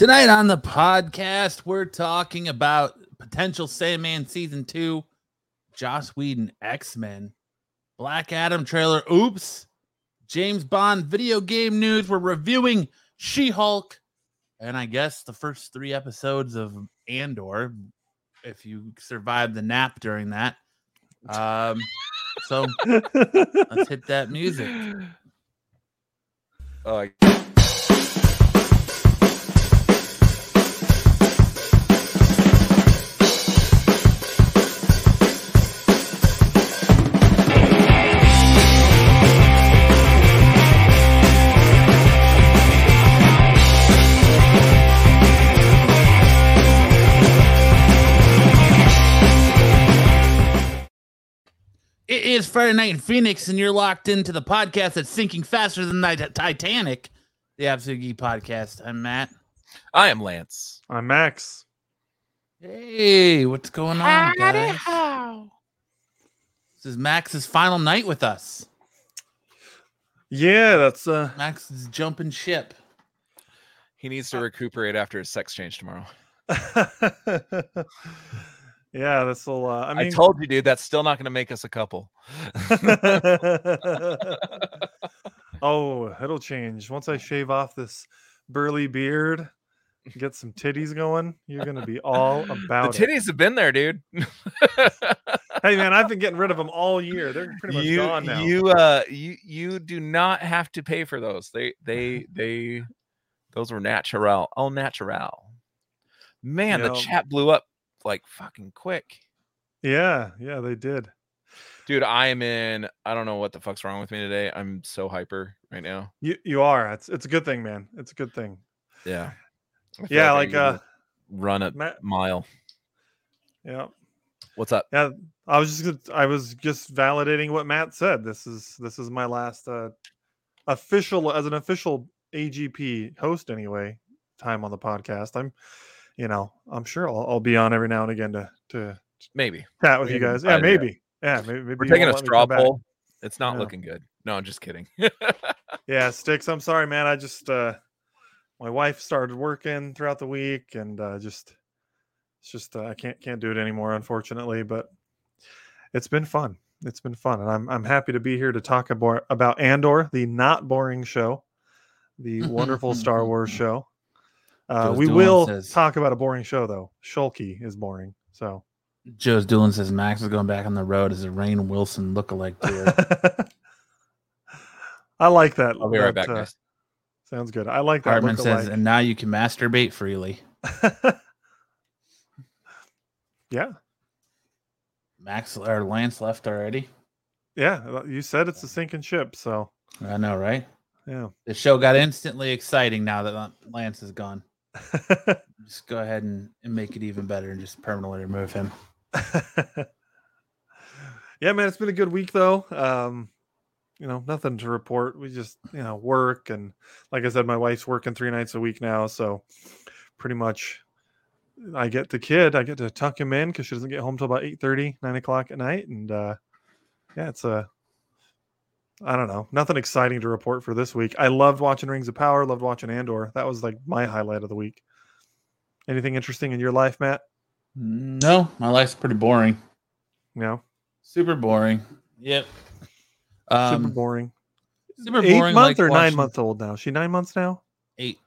Tonight on the podcast, we're talking about potential Sandman season two, Joss Whedon X Men, Black Adam trailer, oops, James Bond video game news. We're reviewing She Hulk, and I guess the first three episodes of Andor, if you survived the nap during that. Um, so let's hit that music. Uh, is Friday night in Phoenix, and you're locked into the podcast that's sinking faster than the Titanic, the Absolute Geek Podcast. I'm Matt. I am Lance. I'm Max. Hey, what's going on, guys? This is Max's final night with us. Yeah, that's uh Max is jumping ship. He needs to recuperate after his sex change tomorrow. Yeah, this will uh I I, told you, dude, that's still not going to make us a couple. Oh, it'll change. Once I shave off this burly beard, and get some titties going, you're gonna be all about. The titties have been there, dude. Hey man, I've been getting rid of them all year. They're pretty much you, gone now. you, uh, you, you do not have to pay for those. They, they, they, those were natural. Oh, natural. Man, You the know- chat blew up like fucking quick. yeah, yeah, they did. Dude, I am in. I don't know what the fuck's wrong with me today. I'm so hyper right now. You you are. It's it's a good thing, man. It's a good thing. Yeah. Yeah, like to uh run a Matt, mile. yeah. What's up? Yeah, I was just I was just validating what Matt said. This is this is my last uh official as an official AGP host anyway. Time on the podcast. I'm, you know, I'm sure I'll, I'll be on every now and again to to Maybe chat with We you guys. Yeah, maybe. Yeah, maybe. maybe we're taking a straw poll. It's not Yeah. looking good. No, I'm just kidding. Yeah, sticks. I'm sorry, man. I just uh my wife started working throughout the week and uh just it's just uh, I can't can't do it anymore unfortunately, but it's been fun. It's been fun and I'm I'm happy to be here to talk about about Andor, the not boring show, the wonderful Star Wars show. Uh, we Doolin will says- talk about a boring show though. Shulky is boring. So Joe's Doolin says Max is going back on the road as a Rainn Wilson lookalike tour. I like that. I'll be right that, back, uh, guys. sounds good. I like that. Hartman says, and now you can masturbate freely. yeah. Max or Lance left already. Yeah, uh, you said it's a sinking ship, so I know, right? yeah. The show got instantly exciting now that Lance is gone. Just go ahead and, and make it even better and just permanently remove him. yeah, man, it's been a good week though. Um, you know, nothing to report. We just, you know, work and like I said, my wife's working three nights a week now, so pretty much I get the kid, I get to tuck him in because she doesn't get home till about 8 30, 9 o'clock at night. And uh yeah, it's a I don't know, nothing exciting to report for this week. I loved watching Rings of Power, loved watching Andor. That was like my highlight of the week. Anything interesting in your life, Matt? No, my life's pretty boring. No. Super boring. Yep. Super Um, boring. super eight boring. month like or nine months old now? Is She nine months now? Eight.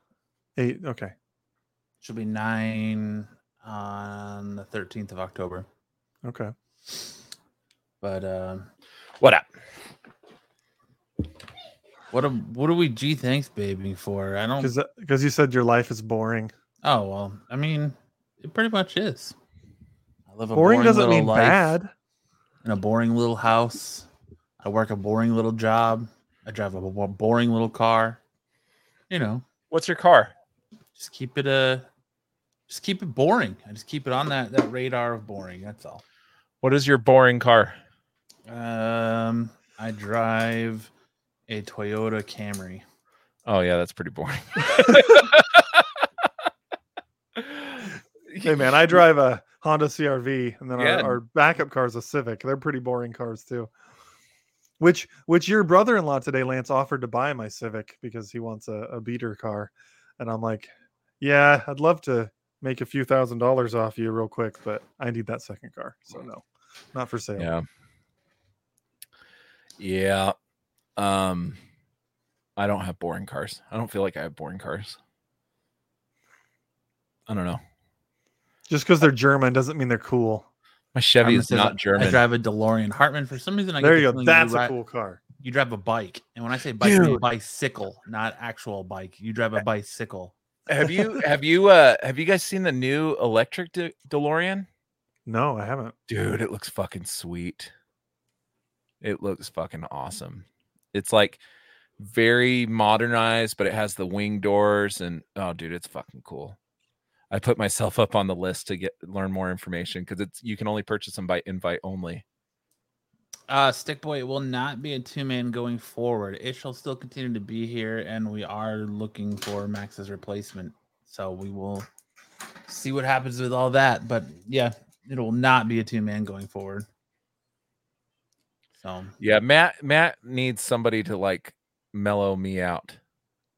Eight. Okay. She'll be nine on the 13th of October. Okay. But um, What up? What a, what are we G thanks baby for? I don't. Because because you said your life is boring. Oh well, I mean, it pretty much is. I live a Boring, boring, doesn't mean life bad. in a boring little house. I work a boring little job. I drive a boring little car. You know, What's your car? just keep it uh just keep it boring. I just keep it on that that radar of boring. That's all. What is your boring car? Um, I drive a Toyota Camry. Oh yeah, that's pretty boring. Hey man, I drive a Honda CRV, and then Yeah. our, our backup car is a Civic. They're pretty boring cars too. Which which your brother-in-law today, Lance, offered to buy my Civic because he wants a, a beater car, and I'm like, Yeah, I'd love to make a few thousand dollars off you real quick, but I need that second car. So no, not for sale. Yeah. Yeah. Um I don't have boring cars. I don't feel like I have boring cars. I don't know. Just because they're German doesn't mean they're cool. My Chevy Hartman is says, not German. I drive a DeLorean. Hartman, for some reason, I there get you the go. That's you, a ri- cool car. you drive a bike, and when I say bike, I Dude. bicycle, not actual bike. You drive a bicycle. have you have you uh have you guys seen the new electric De- DeLorean? No, I haven't. Dude, it looks fucking sweet. It looks fucking awesome. It's like very modernized, but it has the wing doors and oh dude, it's fucking cool. I put myself up on the list to get learn more information because it's you can only purchase them by invite only. Uh, Stick Boy it will not be a two man going forward. It shall still continue to be here, and we are looking for Max's replacement. So we will see what happens with all that. But yeah, it will not be a two man going forward. So Yeah, Matt Matt needs somebody to like mellow me out.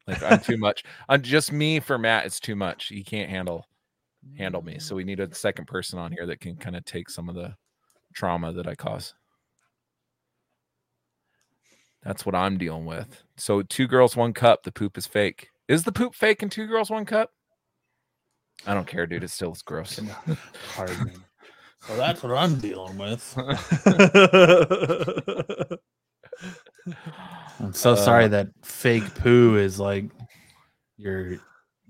Like I'm too much. I'm just me for Matt. It's too much. He can't handle handle me. So we need a second person on here that can kind of take some of the trauma that I cause. That's what I'm dealing with. So two girls, one cup. The poop is fake. Is the poop fake in two girls, one cup? I don't care, dude. It still is gross. Pardon me. So that's what I'm dealing with. I'm so sorry Uh, that fake poo is like your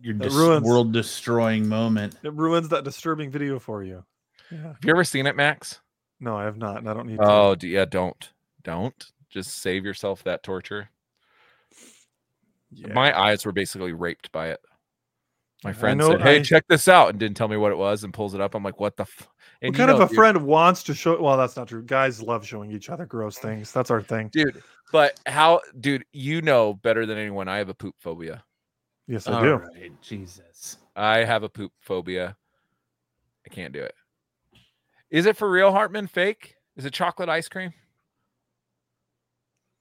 your dis- ruins- world destroying moment. it ruins that disturbing video for you. Yeah. Have you ever seen it, Max? No, I have not, and I don't need to. Oh, d- yeah. Don't, don't. Just save yourself that torture. Yeah. My eyes were basically raped by it. My friend know- said, "Hey, I- check this out," and didn't tell me what it was, and pulls it up. I'm like, "What the?" F-? And What you kind of a dude- friend wants to show? Well, that's not true. Guys love showing each other gross things. That's our thing. dude? But how, dude? You know better than anyone. I have a poop phobia. Yes, I All do. right, Jesus. I have a poop phobia. I can't do it. Is it for real, Hartman? Fake? Is it chocolate ice cream?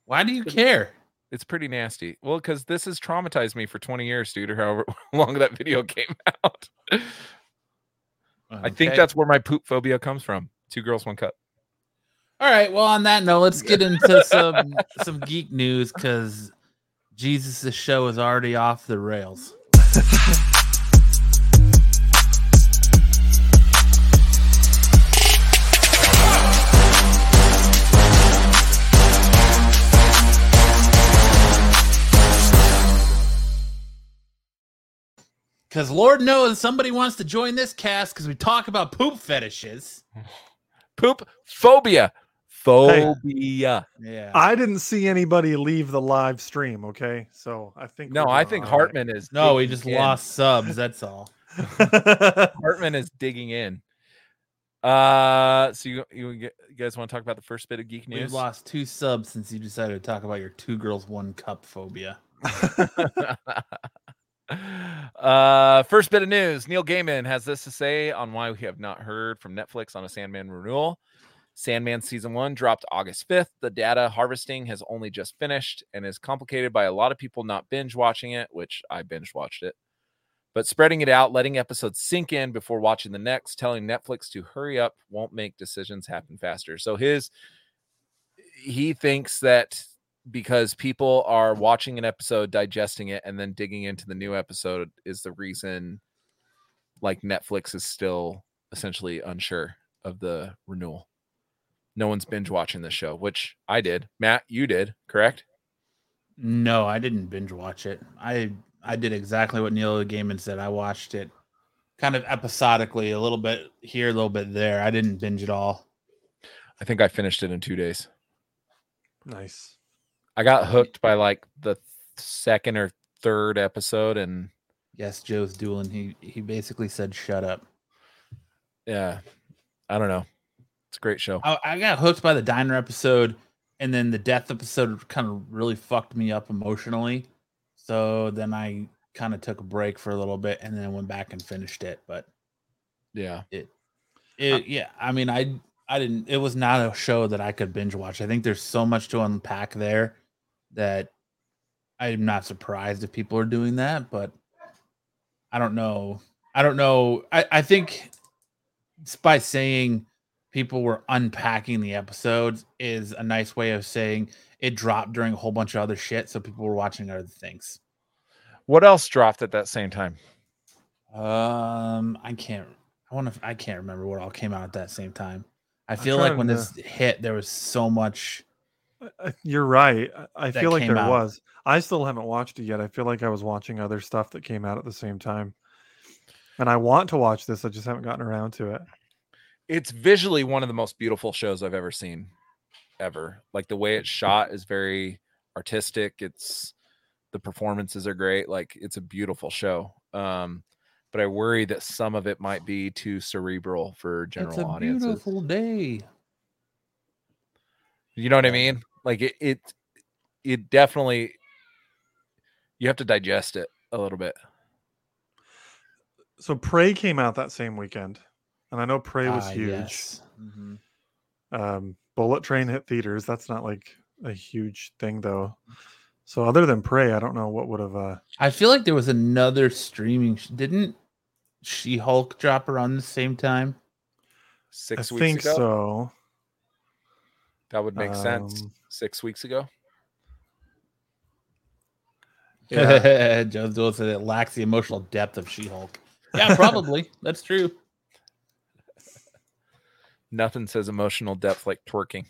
Why do you care? It's pretty nasty. Well, because this has traumatized me for 20 years, dude, or however long that video came out. I think that's where my poop phobia comes from. Two girls, one cup. all right. Well, on that note, let's get into some some geek news because Jesus' show is already off the rails. Because Lord knows somebody wants to join this cast because we talk about poop fetishes. Poop phobia. Phobia. Yeah. I didn't see anybody leave the live stream. Okay, so I think No, I think all Hartman is. no, he just in. lost subs. That's all. Hartman is digging in. Uh, so you you, g- you guys want to talk about the first bit of geek news? We've lost two subs since you decided to talk about your two girls, one cup phobia. uh, first bit of news: Neil Gaiman has this to say on why we have not heard from Netflix on a Sandman renewal. Sandman season one dropped August 5th. The data harvesting has only just finished and is complicated by a lot of people not binge watching it, which I binge watched it. But spreading it out, letting episodes sink in before watching the next, telling Netflix to hurry up won't make decisions happen faster. So his he thinks that because people are watching an episode, digesting it, and then digging into the new episode is the reason like Netflix is still essentially unsure of the renewal. No one's binge watching this show, which I did. Matt, you did, correct? No, I didn't binge watch it. I I did exactly what Neil Gaiman said. I watched it kind of episodically, a little bit here, a little bit there. I didn't binge it all. I think I finished it in two days. nice. I got hooked by like the second or third episode, and Yes, Joe's dueling. He he basically said, "Shut up." yeah, I don't know. It's a great show. I, I got hooked by the diner episode, and then the death episode kind of really fucked me up emotionally. So then I kind of took a break for a little bit, and then went back and finished it. But Yeah. it, yeah, I mean, I I didn't. It was not a show that I could binge watch. I think there's so much to unpack there that I'm not surprised if people are doing that, but I don't know. I don't know. I, I think by saying people were unpacking the episodes is a nice way of saying it dropped during a whole bunch of other shit, so people were watching other things. What else dropped at that same time? Um, I can't. I want to. I can't remember what all came out at that same time. I feel like when to- this hit, there was so much. Uh, You're right. I- I feel like there out. was. I still haven't watched it yet. I feel like I was watching other stuff that came out at the same time. And I want to watch this. I just haven't gotten around to it. It's visually one of the most beautiful shows I've ever seen, ever. Like the way it's shot is very artistic. It's the performances are great. Like it's a beautiful show. Um, but I worry that some of it might be too cerebral for general it's a audiences. beautiful day. You know what I mean? Like it, it, it definitely. You have to digest it a little bit. So Prey came out that same weekend. And I know Prey was Ah, huge. yes. Mhm. Um, Bullet Train hit theaters. That's not like a huge thing though. So other than Prey, I don't know what would have uh I feel like there was another streaming. sh- Didn't She Hulk drop around the same time? Six I weeks think ago, so. That would make sense. Um, Six weeks ago. Yeah. Joe Doyle said it lacks the emotional depth of She Hulk. Yeah, probably. That's true. Nothing says emotional depth like twerking.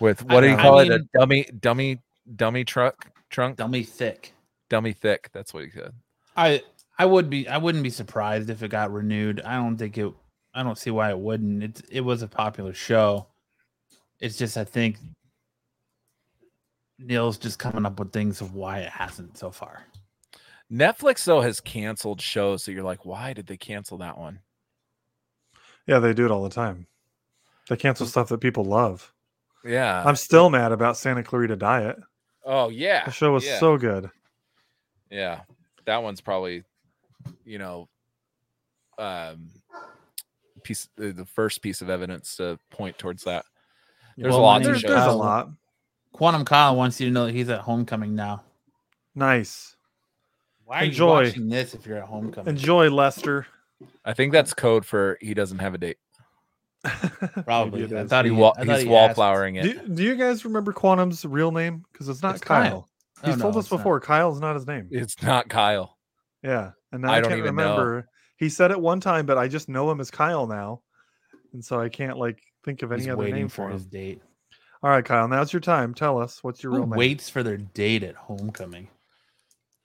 With I what do you call I it? A dummy, dummy, dummy truck trunk, Dummy thick. dummy thick. That's what he said. I I would be I wouldn't be surprised if it got renewed. I don't think it I don't see why it wouldn't. It it was a popular show. It's just I think Neil's just coming up with things of why it hasn't so far. Netflix though has canceled shows, so you're like, why did they cancel that one? Yeah, they do it all the time. They cancel stuff that people love. Yeah. I'm still mad about Santa Clarita Diet. oh yeah. The show was yeah. so good. Yeah, that one's probably, you know, um, piece the the first piece of evidence to point towards that. There's Well, a lot There's, there's a um, lot. Quantum Kyle wants you to know that he's at homecoming now. Nice. Why are Enjoy. you watching this if you're at homecoming? Enjoy Lester. I think that's code for he doesn't have a date. Probably. Maybe I thought He he, wa- I thought he's he wallflowering do, it. do you guys remember Quantum's real name? Because it's not It's Kyle. Kyle. Oh, He's no, told us it's not. before. Kyle's not his name. It's not Kyle. Yeah, and now I I, don't can't even know. Remember. He said it one time, but I just know him as Kyle now, and so I can't like think of any He's other waiting name for for his him. date. All right, Kyle. Now's your time. Tell us what's your Who real name. waits for their date at homecoming?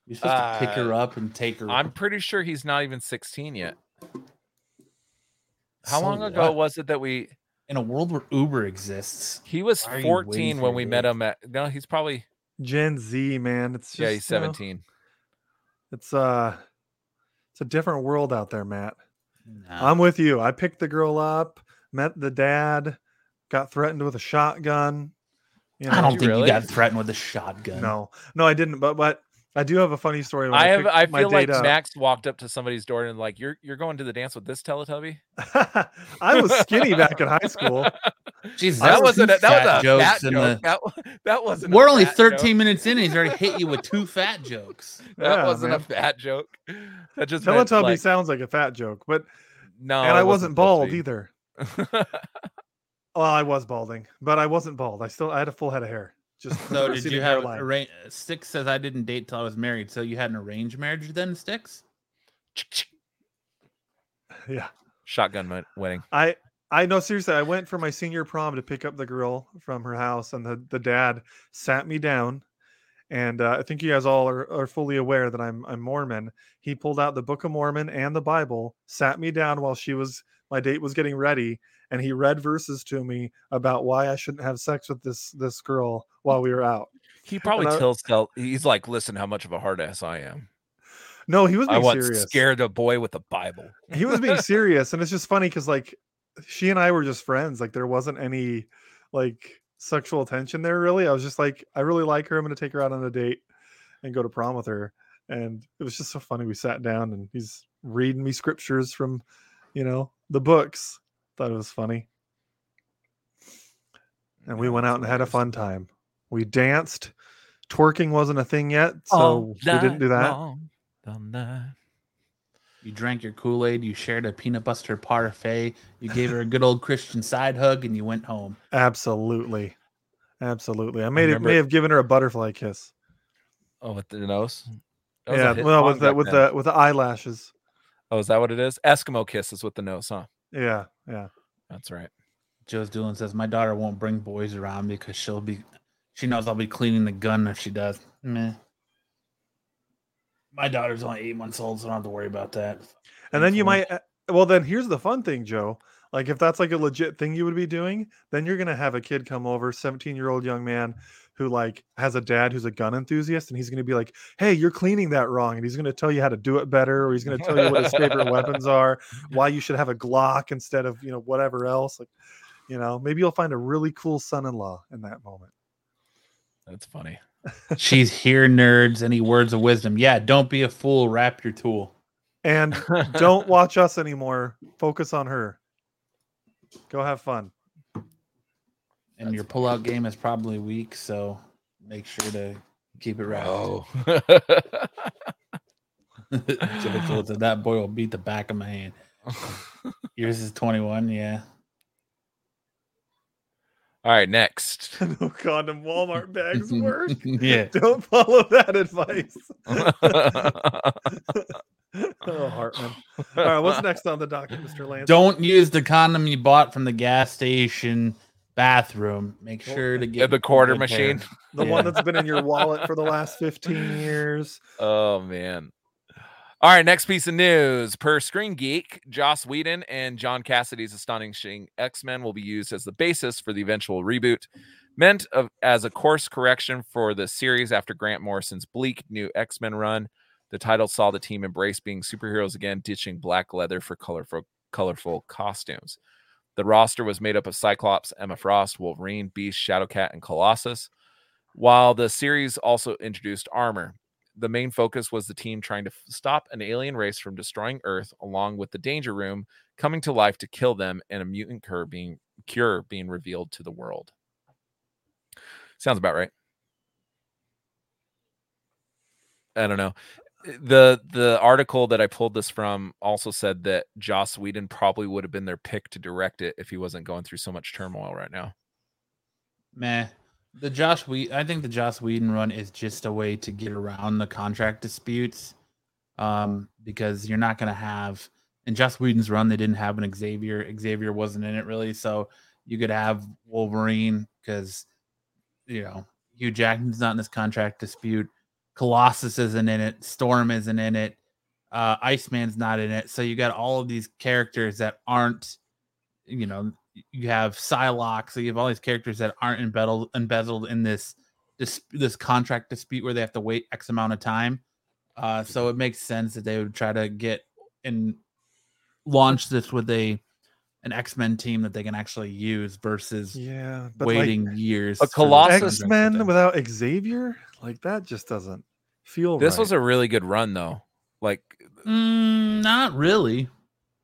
You're supposed to pick her Uh, up and take her. I'm pretty sure he's not even 16 yet. How So long ago what? was it that we in a world where Uber exists? he was Why are you 14 when your we met him at no, he's probably Gen Z, man. It's just yeah, he's you know, 17. it's uh, it's a different world out there, Matt. No. I'm with you. I picked the girl up, met the dad, got threatened with a shotgun. You I don't you think really? you got threatened with a shotgun. No, no, I didn't. But but I do have a funny story. I I, have picked I my feel like up. Max walked up to somebody's door and like you're you're going to the dance with this Teletubby? I was skinny back in high school. Jesus, That was wasn't two a, that was a jokes fat joke. the- That, that wasn't. We're only fat 13 joke. minutes in, and he's already hit you with two fat jokes. That Yeah, wasn't man. a fat joke. That just Teletubby like, sounds like a fat joke, but no. and I wasn't supposed bald either. Well, I was balding, but I wasn't bald. I still I had a full head of hair. Just So did you have hairline. arra- Six says I didn't date till I was married. So you had an arranged marriage then, Sticks? Yeah, Shotgun wedding. I I know seriously. I went for my senior prom to pick up the girl from her house, and the the dad sat me down. And uh, I think you guys all are, are fully aware that I'm I'm Mormon. He pulled out the Book of Mormon and the Bible, sat me down while she was my date was getting ready, and he read verses to me about why I shouldn't have sex with this this girl while we were out. He probably I- tells tell he's like, listen, how much of a hard ass I am. No, he was I being once serious. scared a boy with a Bible. he was being serious and it's just funny because like she and i were just friends like there wasn't any like sexual tension there really i was just like i really like her i'm gonna take her out on a date and go to prom with her and it was just so funny we sat down and he's reading me scriptures from you know the books thought it was funny and we went out and had a fun time we danced twerking wasn't a thing yet, so we didn't do that. Long. You drank your Kool Aid. You shared a peanut butter parfait. You gave her a good old Christian side hug, and you went home. Absolutely, absolutely. I made it remember- may have given her a butterfly kiss. Oh, with the nose. That was a Yeah, well, with the with the with the eyelashes. Oh, is that what it is? Eskimo kisses with the nose, huh? Yeah, yeah. That's right. Joe's Doolin says, My daughter won't bring boys around because she'll be, she knows I'll be cleaning the gun if she does. Meh. My daughter's only eight months old, so I don't have to worry about that. And then you might. uh, Well, then here's the fun thing, Joe. Like if that's like a legit thing you would be doing, then you're gonna have a kid come over, 17 year old young man who like has a dad who's a gun enthusiast, and he's gonna be like, "Hey, you're cleaning that wrong," and he's gonna tell you how to do it better, or he's gonna tell you what his favorite weapons are, why you should have a Glock instead of you know whatever else. Like, you know, maybe you'll find a really cool son-in-law in that moment. That's funny. She's here, nerds. Any words of wisdom? Yeah, don't be a fool. Wrap your tool. And don't watch us anymore. Focus on her. Go have fun. And That's your pullout game is probably weak, so make sure to keep it wrapped. Oh. Joe said, that boy will beat the back of my hand. Yours is 21, yeah. All right, next. no condom Walmart bags work. yeah. Don't follow that advice. oh, Hartman. All right, what's next on the docket, Mr. Lance? Don't use the condom you bought from the gas station bathroom. Make sure to get the quarter a good pair. machine. the Yeah. one that's been in your wallet for the last 15 years. Oh man. All right, next piece of news. Per Screen Geek, Joss Whedon and John Cassaday's astonishing X-Men will be used as the basis for the eventual reboot, meant of, as a course correction for the series after Grant Morrison's bleak new X-Men run. The title saw the team embrace being superheroes again, ditching black leather for colorful colorful costumes. The roster was made up of Cyclops, Emma Frost, Wolverine, Beast, Shadowcat, and Colossus. While the series also introduced armor, the main focus was the team trying to stop an alien race from destroying Earth, along with the Danger Room coming to life to kill them, and a mutant cure being cure being revealed to the world. Sounds about right. I don't know. The The article that I pulled this from also said that Joss Whedon probably would have been their pick to direct it if he wasn't going through so much turmoil right now. Meh. The Josh we I think the Josh Whedon run is just a way to get around the contract disputes. Um, because you're not gonna have in Josh Whedon's run, they didn't have an Xavier. Xavier wasn't in it really, so you could have Wolverine because you know Hugh Jackman's not in this contract dispute. Colossus isn't in it. Storm isn't in it. Uh, Iceman's not in it. So you got all of these characters that aren't, you know, you have Psylocke. So you have all these characters that aren't embedded embezzled in this this this contract dispute where they have to wait X amount of time. Uh, so it makes sense that they would try to get and launch this with a an X Men team that they can actually use versus Yeah, but waiting years. A Colossus- this X Men without Xavier, like that just doesn't feel. This right. was a really good run, though. Like, Mm, not really.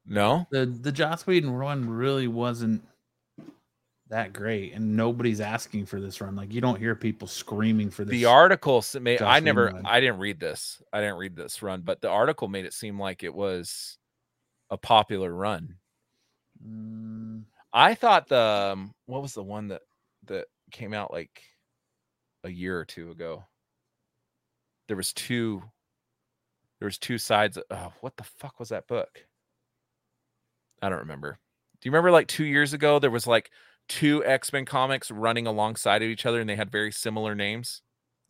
no, the the Joss Whedon run really wasn't that great, and nobody's asking for this run. Like you don't hear people screaming for this. the article made. I never. run. I didn't read this. I didn't read this run, but the article made it seem like it was a popular run. Mm, I thought the um, what was the one that that came out like a year or two ago. There was two. There was two sides. Oh, what the fuck was that book? I don't remember. Do you remember like two years ago there was like two X Men comics running alongside of each other and they had very similar names?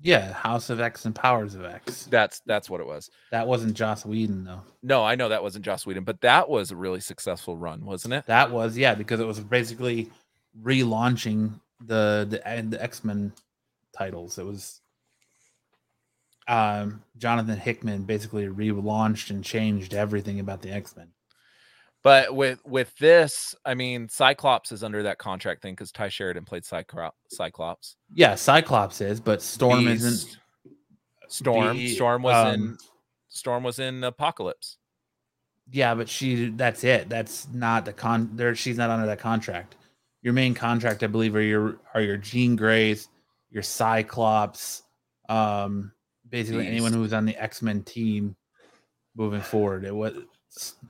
yeah, House of X and Powers of X. That's that's what it was. That wasn't Joss Whedon though. No, I know that wasn't Joss Whedon, but that was a really successful run, wasn't it? That was yeah, because it was basically relaunching the the, the X Men titles. It was um Jonathan Hickman basically relaunched and changed everything about the X Men. But with with this, I mean, Cyclops is under that contract thing because Ty Sheridan played Cyclops. Yeah, Cyclops is, but Storm isn't. Storm. Be- Storm was in. um, Storm was in Apocalypse. Yeah, but she that's it. That's not the con there she's not under that contract. Your main contract, I believe, are your are your Jean Greys, your Cyclops, Um, basically anyone Beast. who was on the X Men team moving forward. It was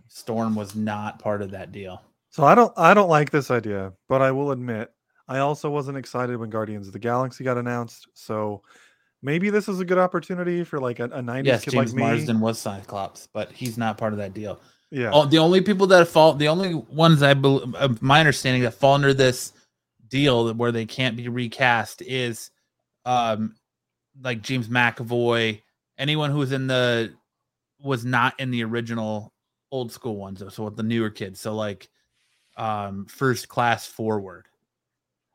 Storm was not part of that deal. So I don't I don't like this idea, but I will admit I also wasn't excited when Guardians of the Galaxy got announced. So maybe this is a good opportunity for like a, a 90s Yes, kid James like me. Marsden was Cyclops, but he's not part of that deal. Yeah. Oh, the only people that fall, the only ones I believe, of my understanding that fall under this deal where they can't be recast is, um, like James McAvoy, anyone who was in the was not in the original old school ones, so with the newer kids. So like, um, first class forward,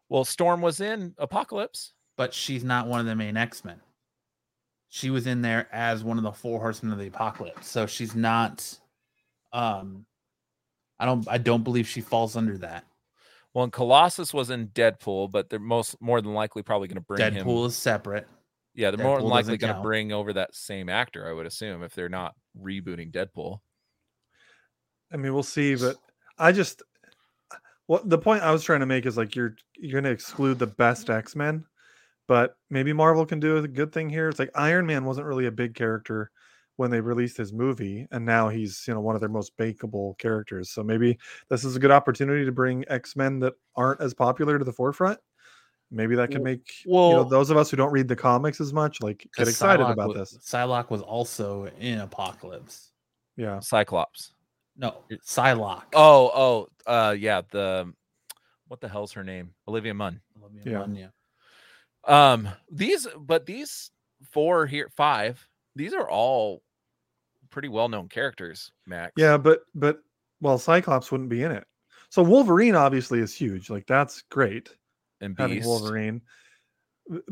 Well, Storm was in Apocalypse. but she's not one of the main X Men. She was in there as one of the four horsemen of the apocalypse, so she's not. Um, I don't. I don't believe she falls under that. Well, and Colossus was in Deadpool, but they're most more than likely probably going to bring Deadpool him. is separate. Yeah, they're more than likely going to bring over that same actor. I would assume if they're not rebooting Deadpool. I mean, we'll see, but I just what the point I was trying to make is like you're you're going to exclude the best X-Men, but maybe Marvel can do a good thing here. It's like Iron Man wasn't really a big character when they released his movie and now he's, you know, one of their most bakeable characters. So maybe this is a good opportunity to bring X-Men that aren't as popular to the forefront. Maybe that could W- make you know those of us who don't read the comics as much like get excited Psylocke about was, this. Psylocke was also in Apocalypse. Yeah. Cyclops. No, Psylocke. Oh, oh, uh, yeah. The what the hell's her name? Olivia Munn. Olivia yeah. Munn, yeah. Um, these, but these four here, five, these are all pretty well-known characters. Max. Yeah, but but well, Cyclops wouldn't be in it. So Wolverine obviously is huge. Like that's great and having Beast. Wolverine.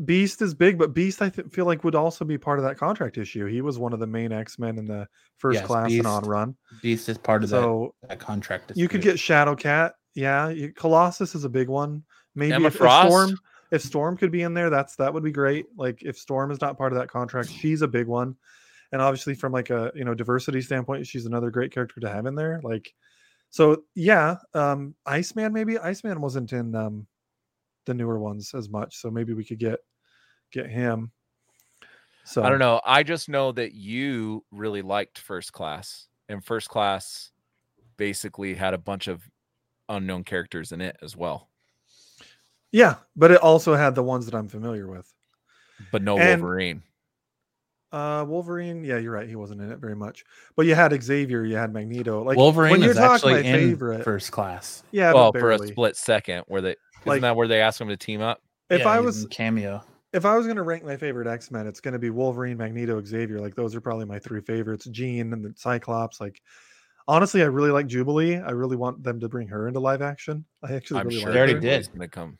Beast is big, but Beast I th- feel like would also be part of that contract issue. He was one of the main X Men in the first Yes, class Beast. and on run. Beast is part of So that, that contract. you could get Shadow Cat. Yeah, you, Colossus is a big one. Maybe Emma if, if Storm if Storm could be in there, that's that would be great. Like if Storm is not part of that contract, she's a big one. And obviously from like a you know diversity standpoint, she's another great character to have in there. Like so yeah, um Iceman maybe. Iceman wasn't in um the newer ones as much. So maybe we could get get him. So I don't know. I just know that you really liked First Class, and First Class basically had a bunch of unknown characters in it as well, Yeah, but it also had the ones that I'm familiar with. but no And- Wolverine. Uh, Wolverine. Yeah, you're right. He wasn't in it very much. But you had Xavier. You had Magneto. Like Wolverine when you're is talking actually my in favorite. first class. yeah, well, for a barely. split second, where they isn't that where they asked him to team up? If Yeah, I he's was in cameo, if I was gonna rank my favorite X Men, it's gonna be Wolverine, Magneto, Xavier. Like those are probably my three favorites. Jean and the Cyclops. Like honestly, I really like Jubilee. I really want them to bring her into live action. I actually I'm really sure like They already her. did. Going to come.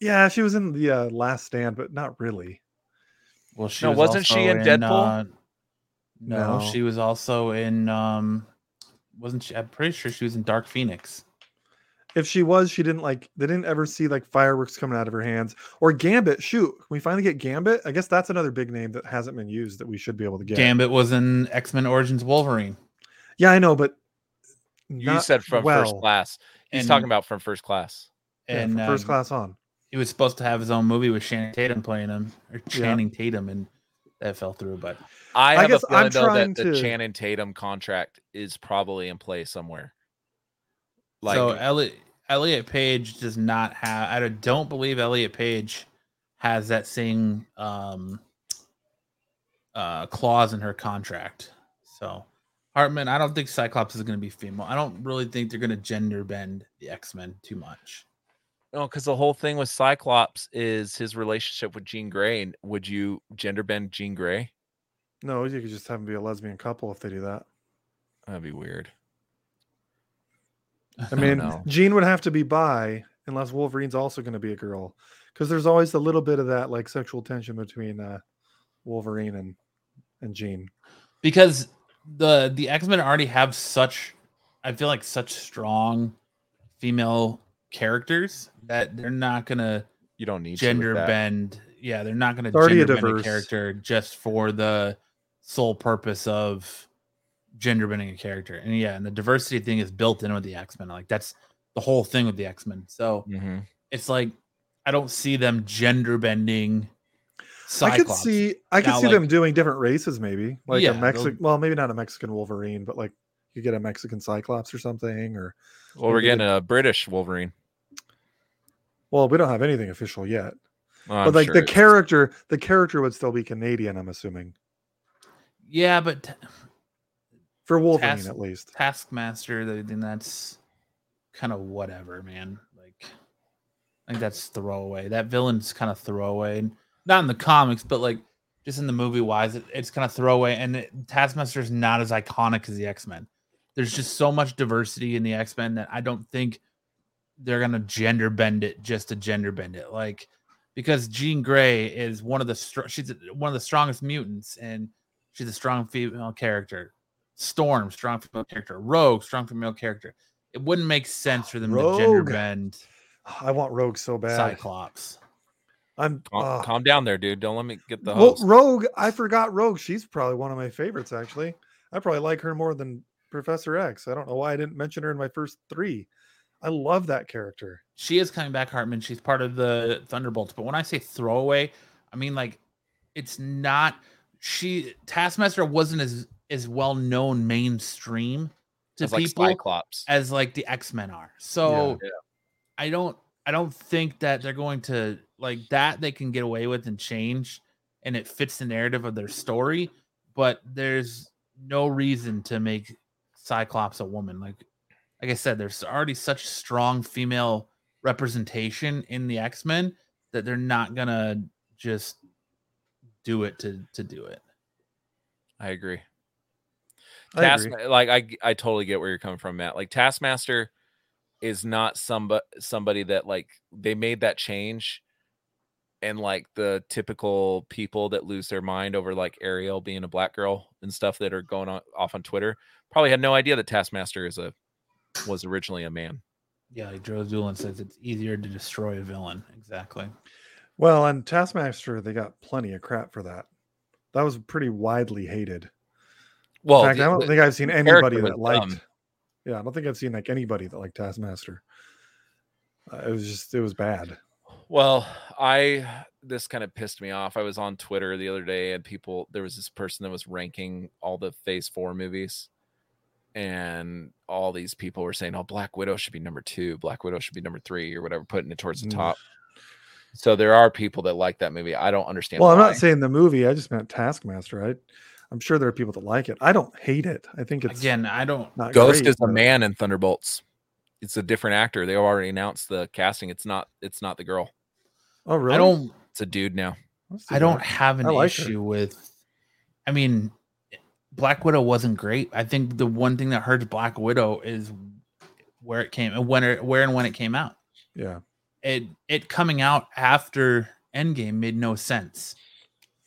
Yeah, she was in the uh, Last Stand, but not really. Well, she No, was wasn't she also in Deadpool? uh, no, No. she was also in. um Wasn't she? I'm pretty sure she was in Dark Phoenix. If she was, she didn't like. They didn't ever see like fireworks coming out of her hands or Gambit. Shoot, can we finally get Gambit? I guess that's another big name that hasn't been used that we should be able to get. Gambit was in X Men Origins Wolverine. Yeah, I know, but You said from first class. He's And- talking about from first class. Yeah, and from first um, class on. He was supposed to have his own movie with Shannon Tatum playing him or Channing Tatum, and that fell through. But I I have guess a feeling I'm though trying that the to- Channing Tatum contract is probably in play somewhere. Like so Elliot Elliot Page does not have. I don't believe Elliot Page has that same um, uh, clause in her contract. So Hartman, I don't think Cyclops is going to be female. I don't really think they're going to gender bend the X Men too much. No, because the whole thing with Cyclops is his relationship with Jean Grey. And would you gender bend Jean Grey? No, you could just have them be a lesbian couple if they do that. That'd be weird. I mean, know. Jean would have to be bi unless Wolverine's also going to be a girl, because there's always a little bit of that like sexual tension between uh, Wolverine and and Jean. because the the X Men already have such, I feel like such strong female characters that they're not gonna You don't need gender bend. Yeah, they're not gonna It's already a gender bend a character just for the sole purpose of gender bending a character. And yeah, and the diversity thing is built in with the X Men. Like that's the whole thing with the X Men. So Mhm. it's like I don't see them gender bending I could see I could Now, see like- them doing different races, maybe like Yeah, a Mexican. Well, maybe not a Mexican Wolverine, but like you get a Mexican Cyclops or something. Or Well, we're Maybe getting a British Wolverine. Well, we don't have anything official yet. Well, I'm but like sure the it's- character, the character would still be Canadian. I'm assuming Yeah, but t- for Wolverine Task- at least. Taskmaster, th- then that's kind of whatever, man. Like, I think that's throwaway. That villain's kind of throwaway, and not in the comics, but like just in the movie wise, it, it's kind of throwaway. And it, Taskmaster's not as iconic as the X Men. There's just so much diversity in the X Men that I don't think they're gonna gender bend it just to gender bend it. Like, because Jean Grey is one of the str- she's one of the strongest mutants, and she's a strong female character. Storm, strong female character. Rogue, strong female character. It wouldn't make sense for them to gender bend. I want Rogue so bad. Cyclops. I'm Calm, uh, calm down there, dude. Don't let me get the well, host. Rogue. I forgot Rogue. She's probably one of my favorites. Actually, I probably like her more than Professor X. I don't know why I didn't mention her in my first three. I love that character. She is coming back, Hartman. She's part of the Thunderbolts. But when I say throwaway, I mean like it's not she Taskmaster wasn't as as well known mainstream to It's like people Cyclops. as like the X-Men are. So Yeah. I don't I don't think that they're going to like that they can get away with and change and it fits the narrative of their story, but there's no reason to make Cyclops a woman. Like like I said, there's already such strong female representation in the X-Men that they're not gonna just do it to to do it. I agree. I Task, agree. like I, I totally get where you're coming from, Matt. Like Taskmaster is not somebody somebody that like they made that change, and like the typical people that lose their mind over like Ariel being a black girl and stuff that are going on off on Twitter probably had no idea that Taskmaster is a was originally a man. Yeah, like Joe Doolin says it's easier to destroy a villain. Exactly. Well, on Taskmaster, they got plenty of crap for that. That was pretty widely hated. Well, In fact, the- I don't the- think I've seen anybody that was liked. dumb. Yeah, I don't think I've seen like anybody that liked Taskmaster. Uh, it was just it was bad. Well, I this kind of pissed me off. I was on Twitter the other day and people there was this person that was ranking all the phase 4 movies and all these people were saying, "Oh, Black Widow should be number 2, Black Widow should be number 3 or whatever, putting it towards the Mm. top." So there are people that like that movie. I don't understand Well, I'm not saying the movie. I just meant Taskmaster. I, I'm sure there are people that like it. I don't hate it. I think it's Again, I don't not Ghost great, is a man in Thunderbolts. It's a different actor. They already announced the casting. It's not it's not the girl. Oh, really? I don't It's a dude now. I don't that. have an I like her. issue with. I mean, Black Widow wasn't great. I think the one thing that hurts Black Widow is where it came, and when it, where and when it came out. Yeah. It it coming out after Endgame made no sense.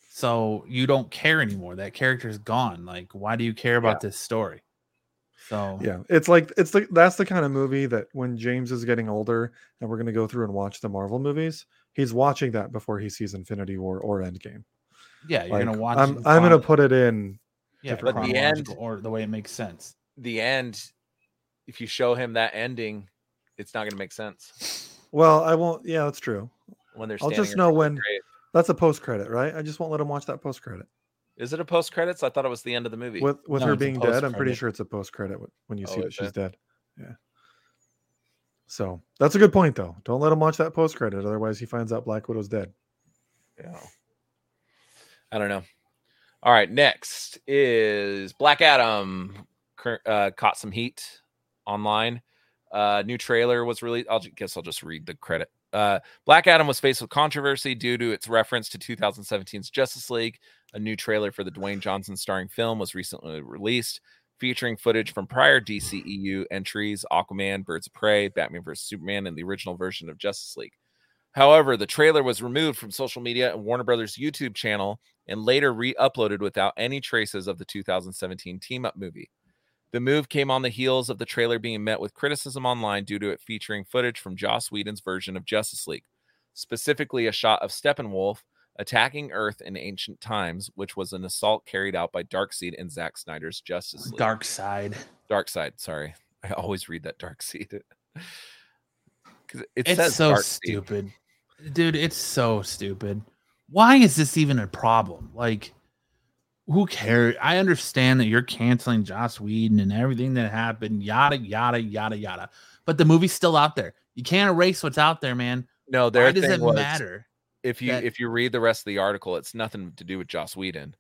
So you don't care anymore. That character's gone. Like, why do you care about this story? So Yeah, it's like it's like that's the kind of movie that when James is getting older and we're going to go through and watch the Marvel movies, he's watching that before he sees Infinity War or Endgame. yeah, you're Like, gonna watch. I'm I'm going to put it in. Yeah, But the end- or the way it makes sense. The end if you show him that ending, it's not going to make sense. Well, I won't. Yeah, that's true. when they're I'll just know front of the when- That's a post credit, right? I just won't let him watch that post credit Is it a post credits? I thought it was the end of the movie. with with No, her being dead. I'm pretty sure it's a post credit when you Oh, see that is she's it? dead. Yeah. So that's a good point, though. Don't let him watch that post credit, otherwise he finds out Black Widow's dead. Yeah. I don't know. All right, next is Black Adam. Uh, caught some heat online. Uh, new trailer was released. Ju- guess I'll just read the credit. Uh, Black Adam was faced with controversy due to its reference to 2017's Justice League. A new trailer for the Dwayne Johnson starring film was recently released, featuring footage from prior DCEU entries Aquaman, Birds of Prey, Batman vs. Superman, and the original version of Justice League. However, the trailer was removed from social media and Warner Brothers YouTube channel and later re uploaded without any traces of the 2017 team up movie. The move came on the heels of the trailer being met with criticism online due to it featuring footage from Joss Whedon's version of Justice League, specifically a shot of Steppenwolf attacking Earth in ancient times, which was an assault carried out by Darkseid in Zack Snyder's Justice League. Dark side. Dark Side, sorry. I always read that Darkseid. Because it it's so Darkseid. stupid dude it's so stupid why is this even a problem? Like, who cares? I understand that you're canceling Joss Whedon and everything that happened, yada yada yada yada. But the movie's still out there. You can't erase what's out there, man. No, their Why does thing it was, matter? if you that- if you read the rest of the article, it's nothing to do with Joss Whedon.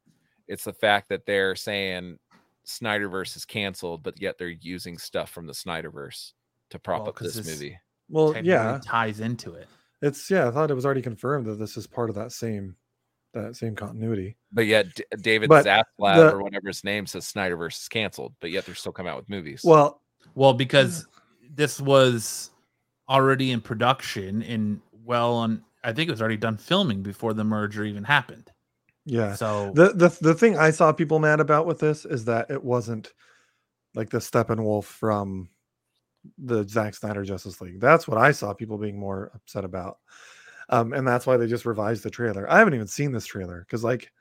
It's the fact that they're saying Snyderverse is canceled, but yet they're using stuff from the Snyderverse to prop Well, up 'cause this this- movie. Well, yeah, ties into it. It's yeah. I thought it was already confirmed that this is part of that same that same continuity. But yet D- David But Zaslav the- or whatever his name says Snyderverse is canceled, but yet they're still coming out with movies. Well, Well, because this was already in production and well on I think it was already done filming before the merger even happened. yeah. So The the the thing I saw people mad about with this is that it wasn't like the Steppenwolf from the Zack Snyder Justice League. That's what I saw people being more upset about. Um, and that's why they just revised the trailer. I haven't even seen this trailer because like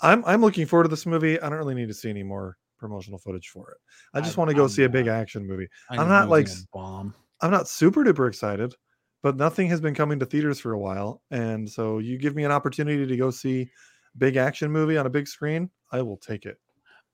I'm I'm looking forward to this movie. I don't really need to see any more promotional footage for it. I just want to go I'm see a big not. action movie. I I'm not like was s- gonna bomb. I'm not super duper excited, but nothing has been coming to theaters for a while. And so you give me an opportunity to go see big action movie on a big screen, I will take it.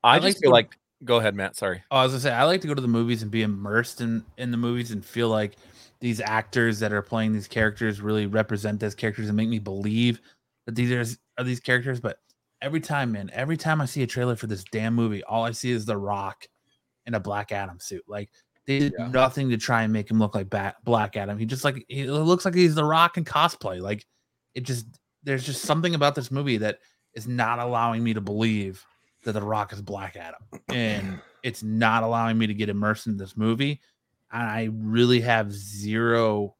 I, I just like feel the- like go ahead, Matt. Sorry. Oh, I was gonna say I like to go to the movies and be immersed in in the movies and feel like these actors that are playing these characters really represent those characters and make me believe that these are, are these characters. But every time, man, every time I see a trailer for this damn movie, all I see is The Rock in a Black Adam suit. Like they did Yeah. nothing to try and make him look like Bat- Black Adam. He just like he looks like he's The Rock in cosplay. Like it just there's just something about this movie that is not allowing me to believe that The Rock is Black Adam, and it's not allowing me to get immersed in this movie. And I really have zero,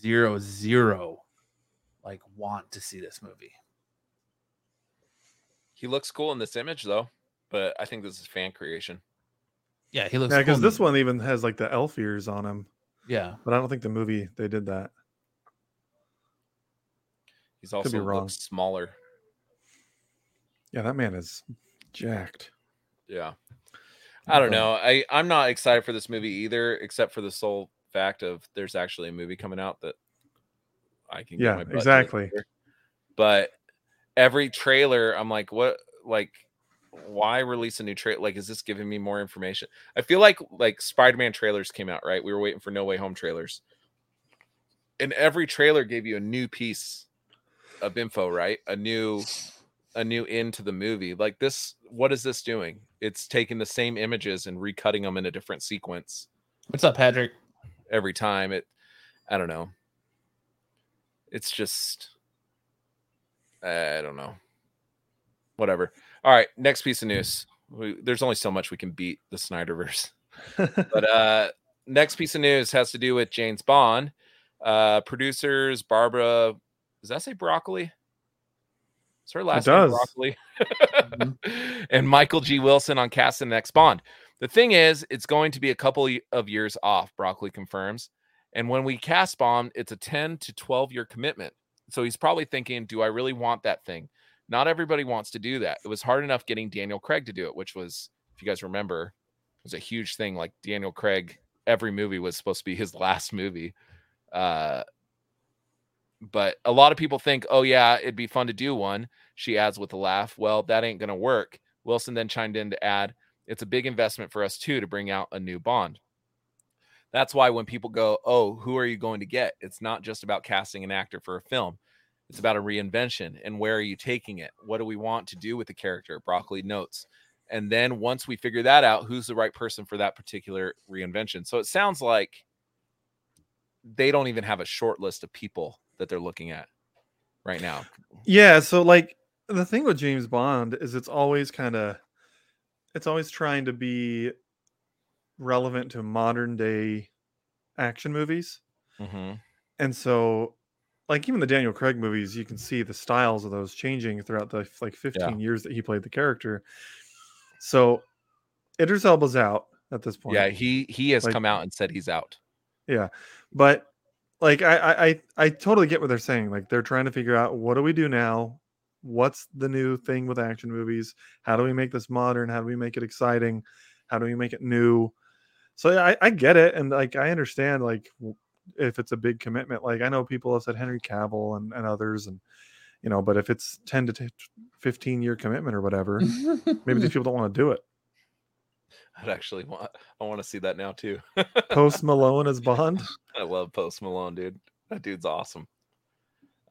zero, zero, like want to see this movie. He looks cool in this image though, but I think this is fan creation. Yeah, he looks. Yeah, because in this the- one even has like the elf ears on him, Yeah, but I don't think the movie they did that. He's be also wrong. looks smaller. Yeah, that man is jacked. Yeah. I don't know. I I'm not excited for this movie either, except for the sole fact of there's actually a movie coming out that I can. get Yeah, exactly. But every trailer, I'm like, what? Like, why release a new trailer? Like, is this giving me more information? I feel like like Spider-Man trailers came out, right? We were waiting for No Way Home trailers, and every trailer gave you a new piece of info, right? A new a new end to the movie. Like this, what is this doing? It's taking the same images and recutting them in a different sequence what's up, Patrick? every time. It, I don't know. It's just, I don't know. Whatever. All right, next piece of news. We, there's only so much we can beat the Snyderverse. But uh next piece of news has to do with James Bond. Uh producers Barbara does that say broccoli? Her last name does. broccoli? and Michael G. Wilson on Cast casting next Bond. The thing is, it's going to be a couple of years off, Broccoli confirms. And when we cast Bond, it's a 10 to 12 year commitment. So he's probably thinking, do I really want that thing? Not everybody wants to do that. It was hard enough getting Daniel Craig to do it, which was, if you guys remember, was a huge thing. Like Daniel Craig, every movie was supposed to be his last movie. Uh, but a lot of people think, oh, yeah, it'd be fun to do one. She adds with a laugh, well, that ain't going to work. Wilson then chimed in to add, it's a big investment for us too to bring out a new Bond. That's why when people go, oh, who are you going to get? It's not just about casting an actor for a film. It's about a reinvention and where are you taking it? What do we want to do with the character? Broccoli notes. And then once we figure that out, who's the right person for that particular reinvention? So it sounds like they don't even have a short list of people that they're looking at right now. yeah, so like the thing with James Bond is it's always kind of it's always trying to be relevant to modern day action movies. Mm-hmm. And so like even the Daniel Craig movies, you can see the styles of those changing throughout the like 15 years that he played the character. So Idris Elba's out at this point. Yeah, he he has Like- come out and said he's out. Yeah. But like I, I I totally get what they're saying. Like they're trying to figure out what do we do now? What's the new thing with action movies? How do we make this modern? How do we make it exciting? How do we make it new? So yeah, I, I get it, and like I understand like if it's a big commitment. Like I know people have said Henry Cavill and, and others, and you know, but if it's 10 to t- 15 year commitment or whatever, maybe these people don't want to do it. I'd actually want. I want to see that now too. Post Malone as Bond. I love Post Malone, dude. That dude's awesome.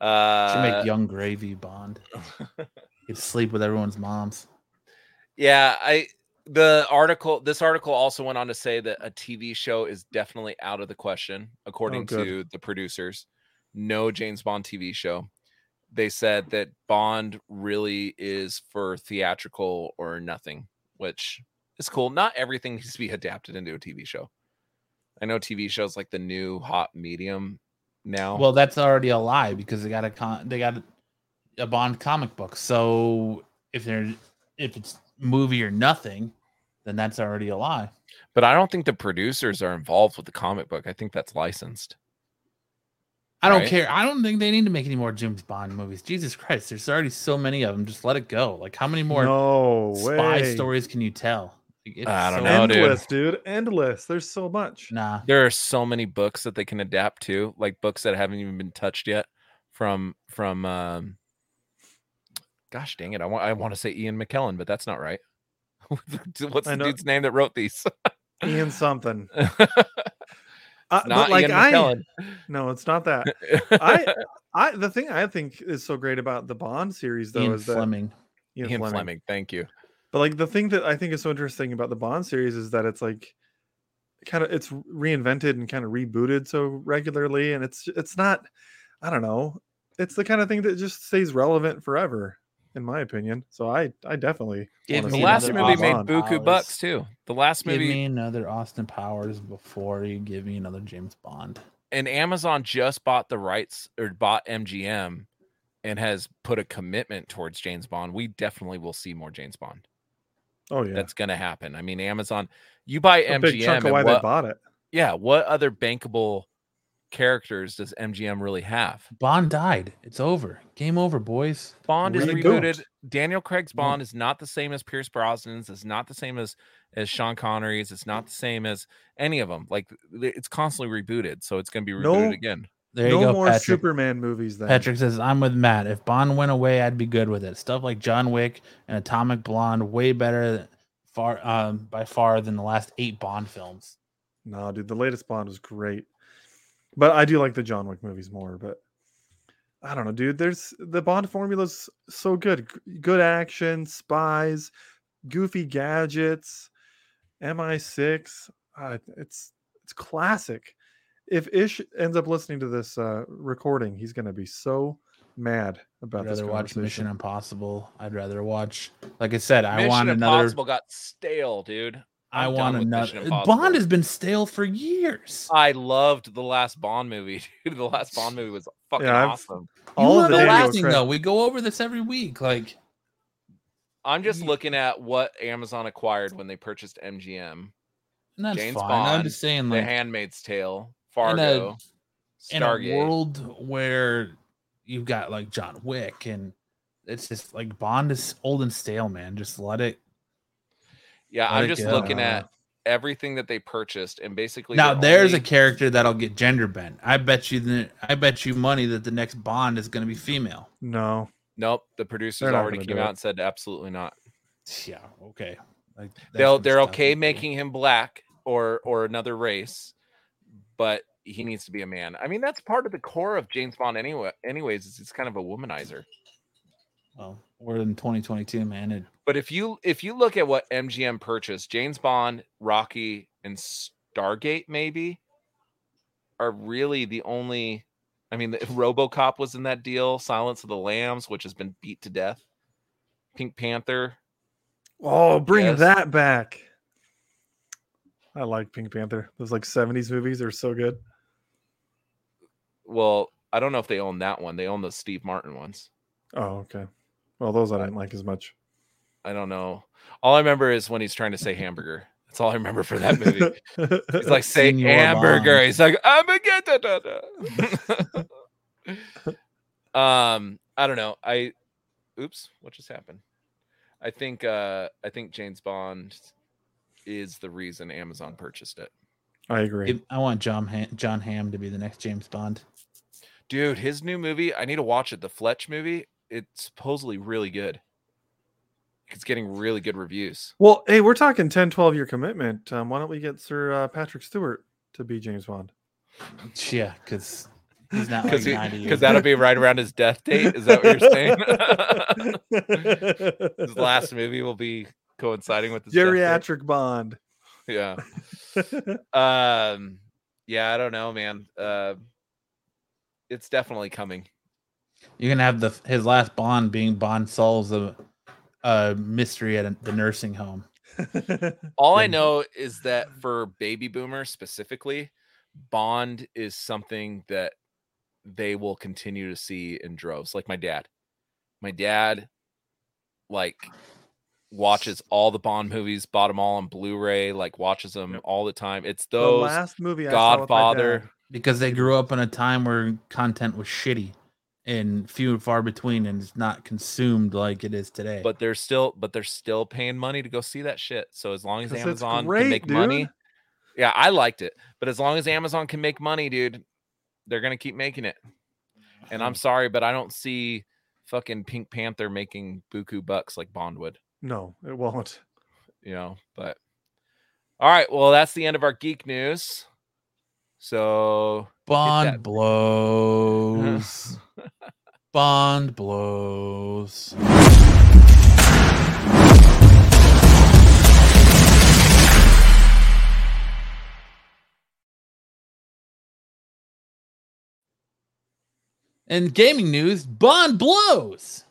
Should Uh, make young gravy Bond. He'd sleep with everyone's moms. yeah, I the article. This article also went on to say that a TV show is definitely out of the question, according good. to the producers. No James Bond TV show. They said that Bond really is for theatrical or nothing, which is cool. Not everything needs to be adapted into a TV show. I know TV shows like the new hot medium now. Well, that's already a lie because they got a con- they got a Bond comic book. So if they're if it's movie or nothing, then that's already a lie. But I don't think the producers are involved with the comic book. I think that's licensed. I don't Right. care. I don't think they need to make any more James Bond movies. Jesus Christ, there's already so many of them. Just let it go. Like how many more no spy way. stories can you tell? Like, it's I don't so- know, dude. Endless, dude. Endless. There's so much. Nah, There are so many books that they can adapt to, like books that haven't even been touched yet from from um gosh dang it. I want I want to say Ian McKellen, but that's not right. What's the dude's name that wrote these? Ian something. Uh, not but like Ian I no, it's not that. I I the thing I think is so great about the Bond series though Ian is that Fleming. Ian, Ian Fleming. Fleming. Thank you. But like the thing that I think is so interesting about the Bond series is that it's like kind of it's reinvented and kind of rebooted so regularly and it's it's not I don't know. It's the kind of thing that just stays relevant forever in my opinion. So I I definitely Give wanna The last movie Bond. made Bond. buku Powers. bucks too. The last Give movie me another Austin Powers before you give me another James Bond. and Amazon just bought the rights or bought MGM and has put a commitment towards James Bond. We definitely will see more James Bond. Oh yeah. That's going to happen. I mean, Amazon, you buy a big MGM, chunk of and why they bought it. yeah, what other bankable characters does MGM really have? Bond died. It's over. Game over, boys. Bond is Reboot. rebooted. Daniel Craig's No. Bond is not the same as Pierce Brosnan's. It's not the same as as Sean Connery's. It's not the same as any of them. Like it's constantly rebooted, so it's going to be rebooted No. again. There no you go, more Patrick. Superman movies then. Patrick says, I'm with Matt. If Bond went away, I'd be good with it. Stuff like John Wick and Atomic Blonde, way better far um, by far than the last eight Bond films. No, dude, the latest Bond was great. But I do like the John Wick movies more, but I don't know, dude. There's the Bond formula's so good. Good action, spies, goofy gadgets, MI6. Uh, it's it's classic. If Ish ends up listening to this uh, recording, he's gonna be so mad about I'd this rather watch Mission. Impossible. I'd rather watch, like I said, I Mission want another. Impossible got stale, dude. I I'm done want another. Bond has been stale for years. I loved the last Bond movie, dude. The last Bond movie was fucking Yeah, awesome. All you of love the Daniel acting, though. We go over this every week. Like, I'm just Ye- looking at what Amazon acquired when they purchased MGM, and that's James fine. I'm just saying, like, The Handmaid's Tale, in a- Fargo, in a world where you've got like John Wick and it's just like Bond is old and stale, man. Just let it. yeah, let I'm it just go. looking at everything that they purchased, and basically Now their there's a character that'll get gender bent. I bet you the I bet you money that the next Bond is going to be female. No, nope. The producers already came out it. and said absolutely not. Yeah, okay. Like They'll they're okay making him black or or another race, but he needs to be a man. I mean, that's part of the core of James Bond anyway. Anyways, is it's kind of a womanizer. Well, we're in 2022, man. It, But if you if you look at what MGM purchased, James Bond, Rocky, and Stargate maybe are really the only. I mean, the, RoboCop was in that deal. Silence of the Lambs, which has been beat to death. Pink Panther. Oh, bring Yes. that back. I like Pink Panther. Those like 70s movies are so good. Well, I don't know if they own that one. They own the Steve Martin ones. Oh, okay. Well, those I didn't like as much. I don't know. All I remember is when he's trying to say hamburger. That's all I remember for that movie. He's like, say Senor hamburger. Bond. He's like, I'm a get da, da, da." Um, I don't know. I oops, what just happened? I think uh I think James Bond is the reason Amazon purchased it. I agree. it- I want John Hamm, John Hamm to be the next James Bond. Dude, his new movie, I need to watch it. The Fletch movie it's supposedly really good. It's getting really good reviews. Well, hey, we're talking 10, 12 year commitment. Um, why don't we get Sir uh, Patrick Stewart to be James Bond? Yeah, because he's not like Because 90 years. that'll be right around his death date. Is that what you're saying? his last movie will be coinciding with his death? Geriatric Bond. Yeah. Um. Yeah, I don't know, man. Uh, it's definitely coming. You're gonna have the his last Bond being Bond solves a, a mystery at a, the nursing home. All I know is that for baby boomers specifically, Bond is something that they will continue to see in droves. Like my dad. My dad like watches all the Bond movies, bought them all on Blu-ray, like watches them Yep. all the time. It's the those last movie I saw with my Godfather. dad- because they grew up in a time where content was shitty and few and far between and it's not consumed like it is today. but they're still but they're still paying money to go see that shit. So as long as Amazon great, can make money, yeah, I liked it. But as long as Amazon can make money, dude, they're gonna keep making it. And I'm sorry, but I don't see fucking Pink Panther making buku bucks like Bond would, No, it won't. you know. But all right, well, that's the end of our geek news. So Bond that- blows. Bond blows. And gaming news, Bond blows.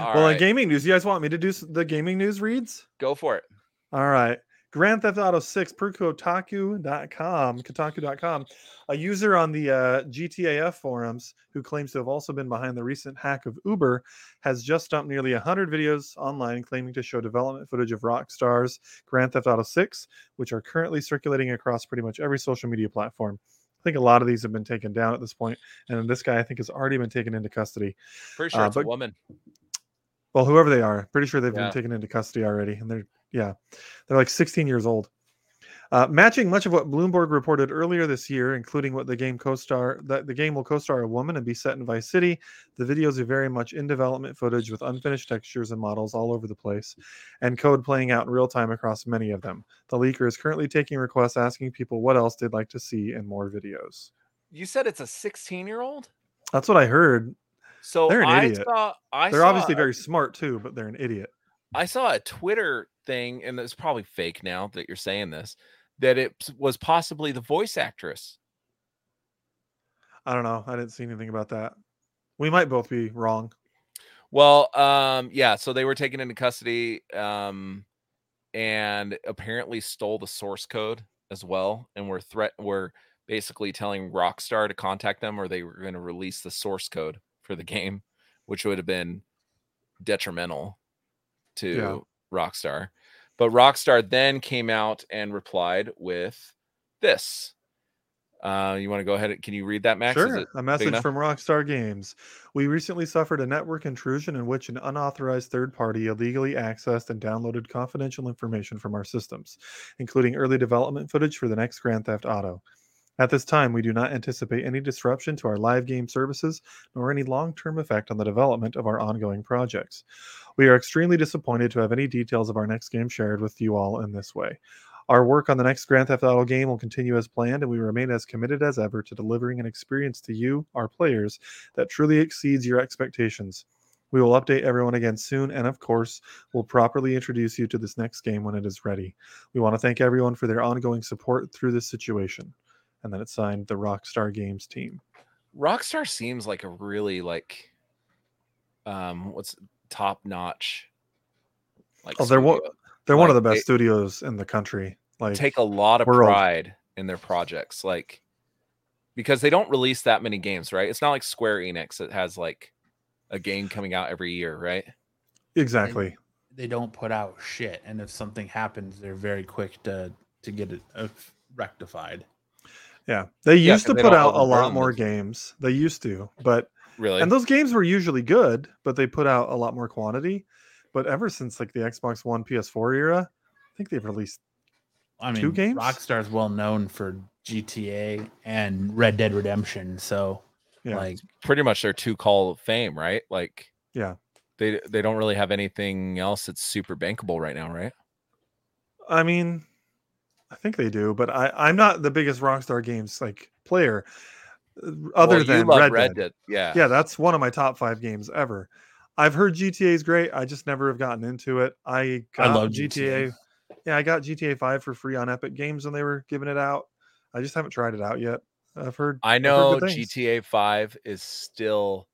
All well, right, in gaming news, you guys want me to do the gaming news reads? go for it. All right. Grand Theft Auto 6 per Kotaku.com, Kotaku.com, a user on the uh, GTAF forums who claims to have also been behind the recent hack of Uber has just dumped nearly 100 videos online claiming to show development footage of Rockstar's Grand Theft Auto 6, which are currently circulating across pretty much every social media platform. I think a lot of these have been taken down at this point, and this guy I think has already been taken into custody. Pretty sure Uh, it's a woman. Well, whoever they are, pretty sure they've Yeah. been taken into custody already, and they're yeah, they're like 16 years old. Uh, matching much of what Bloomberg reported earlier this year, including what the game co-star that the game will co-star a woman and be set in Vice City. The videos are very much in development footage with unfinished textures and models all over the place, and code playing out in real time across many of them. The leaker is currently taking requests asking people what else they'd like to see in more videos. You said it's a 16 year old. That's what I heard. So They're an I idiot. saw. I They're saw obviously a- very smart too, but they're an idiot. I saw a Twitter thing, and it's probably fake now that you're saying this, that it was possibly the voice actress. I don't know. I didn't see anything about that. We might both be wrong. Well, um, yeah, so they were taken into custody, um, and apparently stole the source code as well, and were threat were basically telling Rockstar to contact them, or they were going to release the source code for the game, which would have been detrimental to Rockstar. But Rockstar then came out and replied with this. Uh, you want to go ahead? and- Can you read that, Max? Is sure. it A message from Rockstar Games. We recently suffered a network intrusion in which an unauthorized third party illegally accessed and downloaded confidential information from our systems, including early development footage for the next Grand Theft Auto. At this time, we do not anticipate any disruption to our live game services nor any long term effect on the development of our ongoing projects. We are extremely disappointed to have any details of our next game shared with you all in this way. Our work on the next Grand Theft Auto game will continue as planned, and we remain as committed as ever to delivering an experience to you, our players, that truly exceeds your expectations. We will update everyone again soon, and of course, we'll properly introduce you to this next game when it is ready. We want to thank everyone for their ongoing support through this situation. And then it signed the Rockstar Games team. Rockstar seems like a really like um what's top notch like Oh, they're one- They're one of the best they- studios in the country. Like take a lot of world. pride in their projects like because they don't release that many games right it's not like square enix that has like a game coming out every year right exactly. They don't put out shit, and if something happens, they're very quick to to get it uh, rectified. Yeah. They Yeah, to put out a lot more games. They used to, but really and those games were usually good, but they put out a lot more quantity. But ever since like the Xbox One, PS4 era, I think they've released I mean, Two games? Rockstar's well known for GTA and Red Dead Redemption, so Yeah. Like Pretty much their two call of fame, right? Like Yeah. they they don't really have anything else that's super bankable right now, right? I mean, I think they do, but I I'm not the biggest Rockstar Games like player. uh, Other Well, than love Red, Dead. Yeah. Yeah, that's one of my top five games ever. I've heard GTA is great. I just never have gotten into it. I got love GTA. GTA. Yeah, I got GTA 5 for free on Epic Games when they were giving it out. I just haven't tried it out yet. I've heard I I've heard know. GTA 5 is still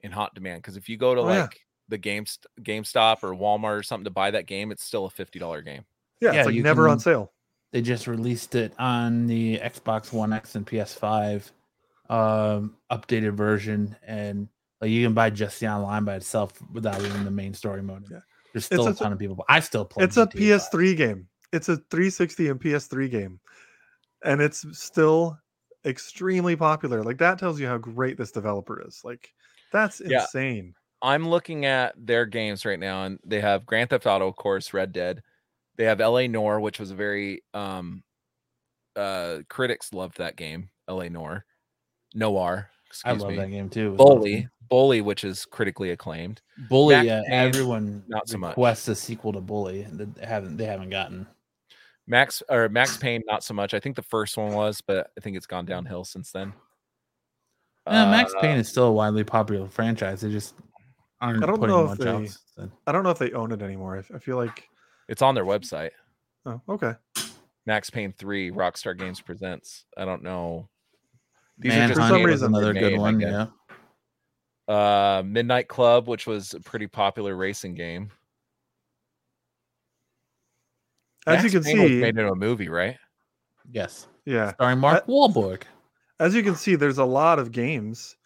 in hot demand because if you go to Oh, yeah. like the Game GameStop or Walmart or something to buy that game, it's still a fifty dollar game. Yeah, Yeah, it's like you never on sale. They just released it on the Xbox One X and PS5 um updated version and like you can buy just the online by itself without even the main story mode. Yeah. There's still a- a ton of people. I still play. It's a GTA 5. PS3 game. It's a 360 and PS3 game. And it's still extremely popular. Like that tells you how great this developer is. Like that's Yeah. insane. I'm looking at their games right now, and they have Grand Theft Auto, of course, Red Dead. They have L.A. Noire, which was a very um, uh, critics loved that game. L.A. Noire, Noir. I love me. that game too. Bully, awesome. Bully, which is critically acclaimed. Bully. Max yeah, Payne, everyone not so much. requests a sequel to Bully. and They haven't. They haven't gotten. Max or Max Payne, not so much. I think the first one was, but I think it's gone downhill since then. Yeah, Max Uh, Payne is still a widely popular franchise. They just aren't I don't putting know much if they- else. So- I don't know if they own it anymore. I feel like It's on their website. oh, okay. Max Payne 3, Rockstar Games presents. I don't know. These Manhunt are just For some reason, another good made, one. Yeah. Uh, Midnight Club, which was a pretty popular racing game. As Max you can Payne see, made into a movie, right? Yes. yeah. Starring Mark Wahlberg. As you can see, there's a lot of games,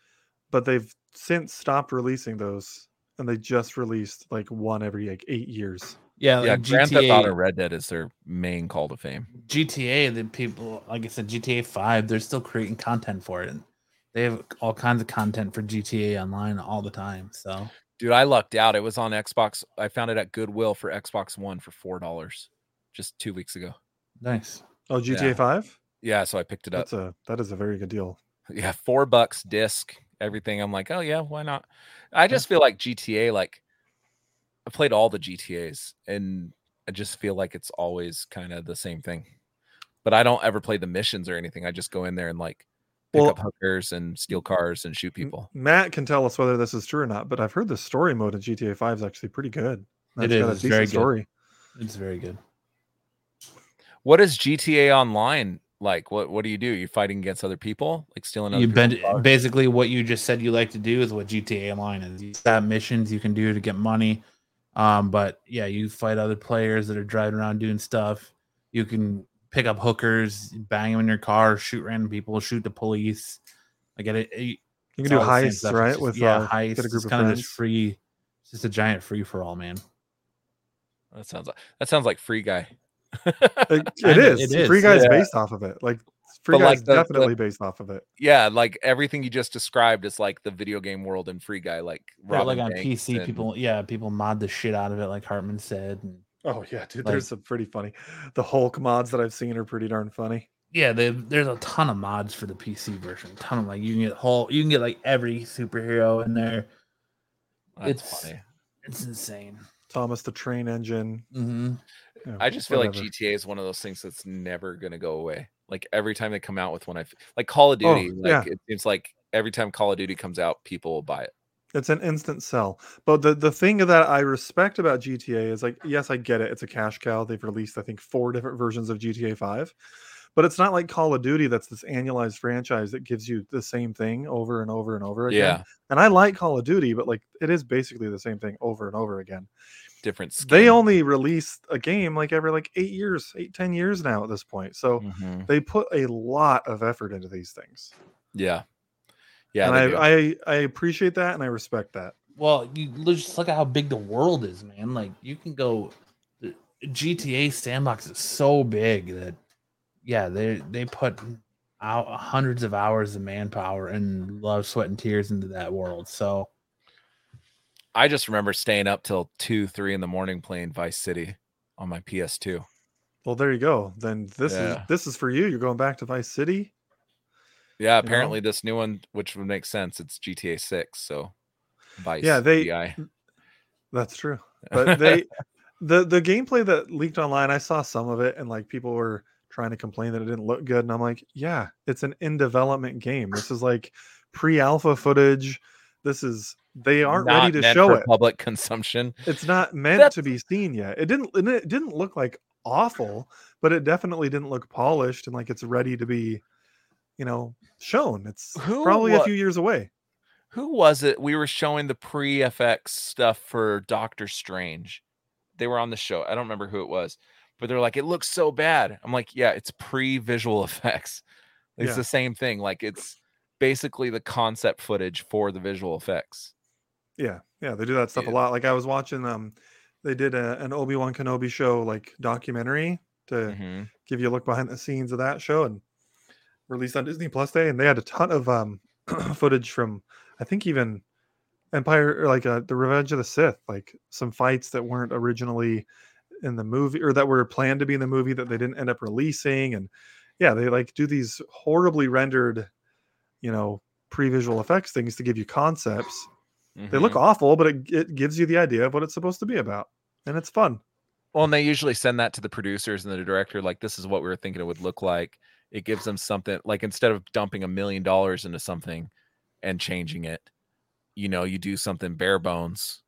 but they've since stopped releasing those, and they just released like one every like eight years. Yeah, yeah, like Grand Theft Auto Red Dead is their main call to fame. GTA, the people, like I said, GTA Five, they're still creating content for it. And they have all kinds of content for GTA Online all the time. So Dude, I lucked out. It was on Xbox. I found it at Goodwill for Xbox One for four dollars just two weeks ago. nice. Oh, GTA Yeah. Five. Yeah, so I picked it up. That's a that is a very good deal. yeah, four bucks disc, everything. I'm like, oh yeah, why not? I just feel like GTA, like I played all the GTAs, and I just feel like it's always kind of the same thing. But I don't ever play the missions or anything. I just go in there and like pick Well- up hookers and steal cars and shoot people. Matt can tell us whether this is true or not, but I've heard the story mode in GTA Five is actually pretty good. It That's got is, it's very good. story. It's very good. What is GTA Online like? What What do you do? You're fighting against other people, like stealing other You people's been cars? basically what you just said you like to do is what GTA Online is. You have missions you can do to get money. Um, but yeah, you fight other players that are driving around doing stuff. You can pick up hookers, bang them in your car, shoot random people, shoot the police. I get it. it- You can do all heists, stuff. Right? just- With yeah, uh, heists. get a group it's of kind of friends. just free. It's just a giant free for all, man. That sounds like that sounds like Free Guy. It, it Kinda, is. it Free is, Guy's yeah. based off of it. Like Free But, Guy's like, the- the- definitely based off of it. yeah, like everything you just described is like the video game world and Free Guy, like Yeah, like on banks PC, and- people yeah, people mod the shit out of it, like Hartman said. And Oh yeah, dude. Like- there's some pretty funny. The Hulk mods that I've seen are pretty darn funny. yeah, they, there's a ton of mods for the PC version. ton of like you can get whole, you can get like every superhero in there. That's it's- funny. It's insane. Thomas the Train Engine. Mm-hmm. you know, I just feel whatever. like GTA is one of those things that's never gonna go away. Like every time they come out with one, I f- like Call of Oh, Duty. like yeah. it seems like every time Call of Duty comes out, people will buy it. It's an instant sell. But the, the thing that I respect about GTA is like, yes, I get it. It's a cash cow. They've released, I think, four different versions of GTA 5. But it's not like Call of Duty that's this annualized franchise that gives you the same thing over and over and over again. Yeah, And I like Call of Duty, but like it is basically the same thing over and over again. Different. Skin. They only release a game like every like eight years, eight, ten years now at this point. So Mhm. they put a lot of effort into these things. Yeah, yeah. and. I, I I appreciate that and I respect that. Well, you just look at how big the world is, man. Like you can go. the GTA sandbox is so big that, yeah, they they put out hundreds of hours of manpower and love, sweat, and tears into that world. So I just remember staying up till two, three in the morning playing Vice City on my PS2. Well, there you go. Then this Yeah. is this is for you. You're going back to Vice City. Yeah, know? apparently this new one, which would make sense, it's GTA 6. So Vice. Yeah, they- VI. Mm, that's true. But they the the gameplay that leaked online, I saw some of it and like people were trying to complain that it didn't look good and I'm like, yeah, it's an in development game. This is like pre-alpha footage. This is they aren't Not ready to show for it. public consumption. It's not meant That's- to be seen yet. It didn't. It didn't look like awful, but it definitely didn't look polished and like it's ready to be, you know, shown. It's Who probably a few years away. Who was it? We were showing the pre FX stuff for Doctor Strange. They were on the show. I don't remember who it was, but they're like, it looks so bad. I'm like, yeah, it's pre visual effects. It's Yeah. the same thing. Like, it's basically the concept footage for the visual effects. Yeah, yeah, they do that stuff Yeah. a lot. Like I was watching um they did a, an Obi-Wan Kenobi show like documentary to Mhm. give you a look behind the scenes of that show and released on Disney Plus Day and they had a ton of um footage from I think even Empire or like uh, the Revenge of the Sith, like some fights that weren't originally in the movie or that were planned to be in the movie that they didn't end up releasing and yeah, they like do these horribly rendered, you know, pre-visual effects things to give you concepts they look Mhm. awful, but it, it gives you the idea of what it's supposed to be about, and it's fun. Well, and they usually send that to the producers and the director, like, this is what we were thinking it would look like. It gives them something like instead of dumping a million dollars into something and changing it, you know, you do something bare bones.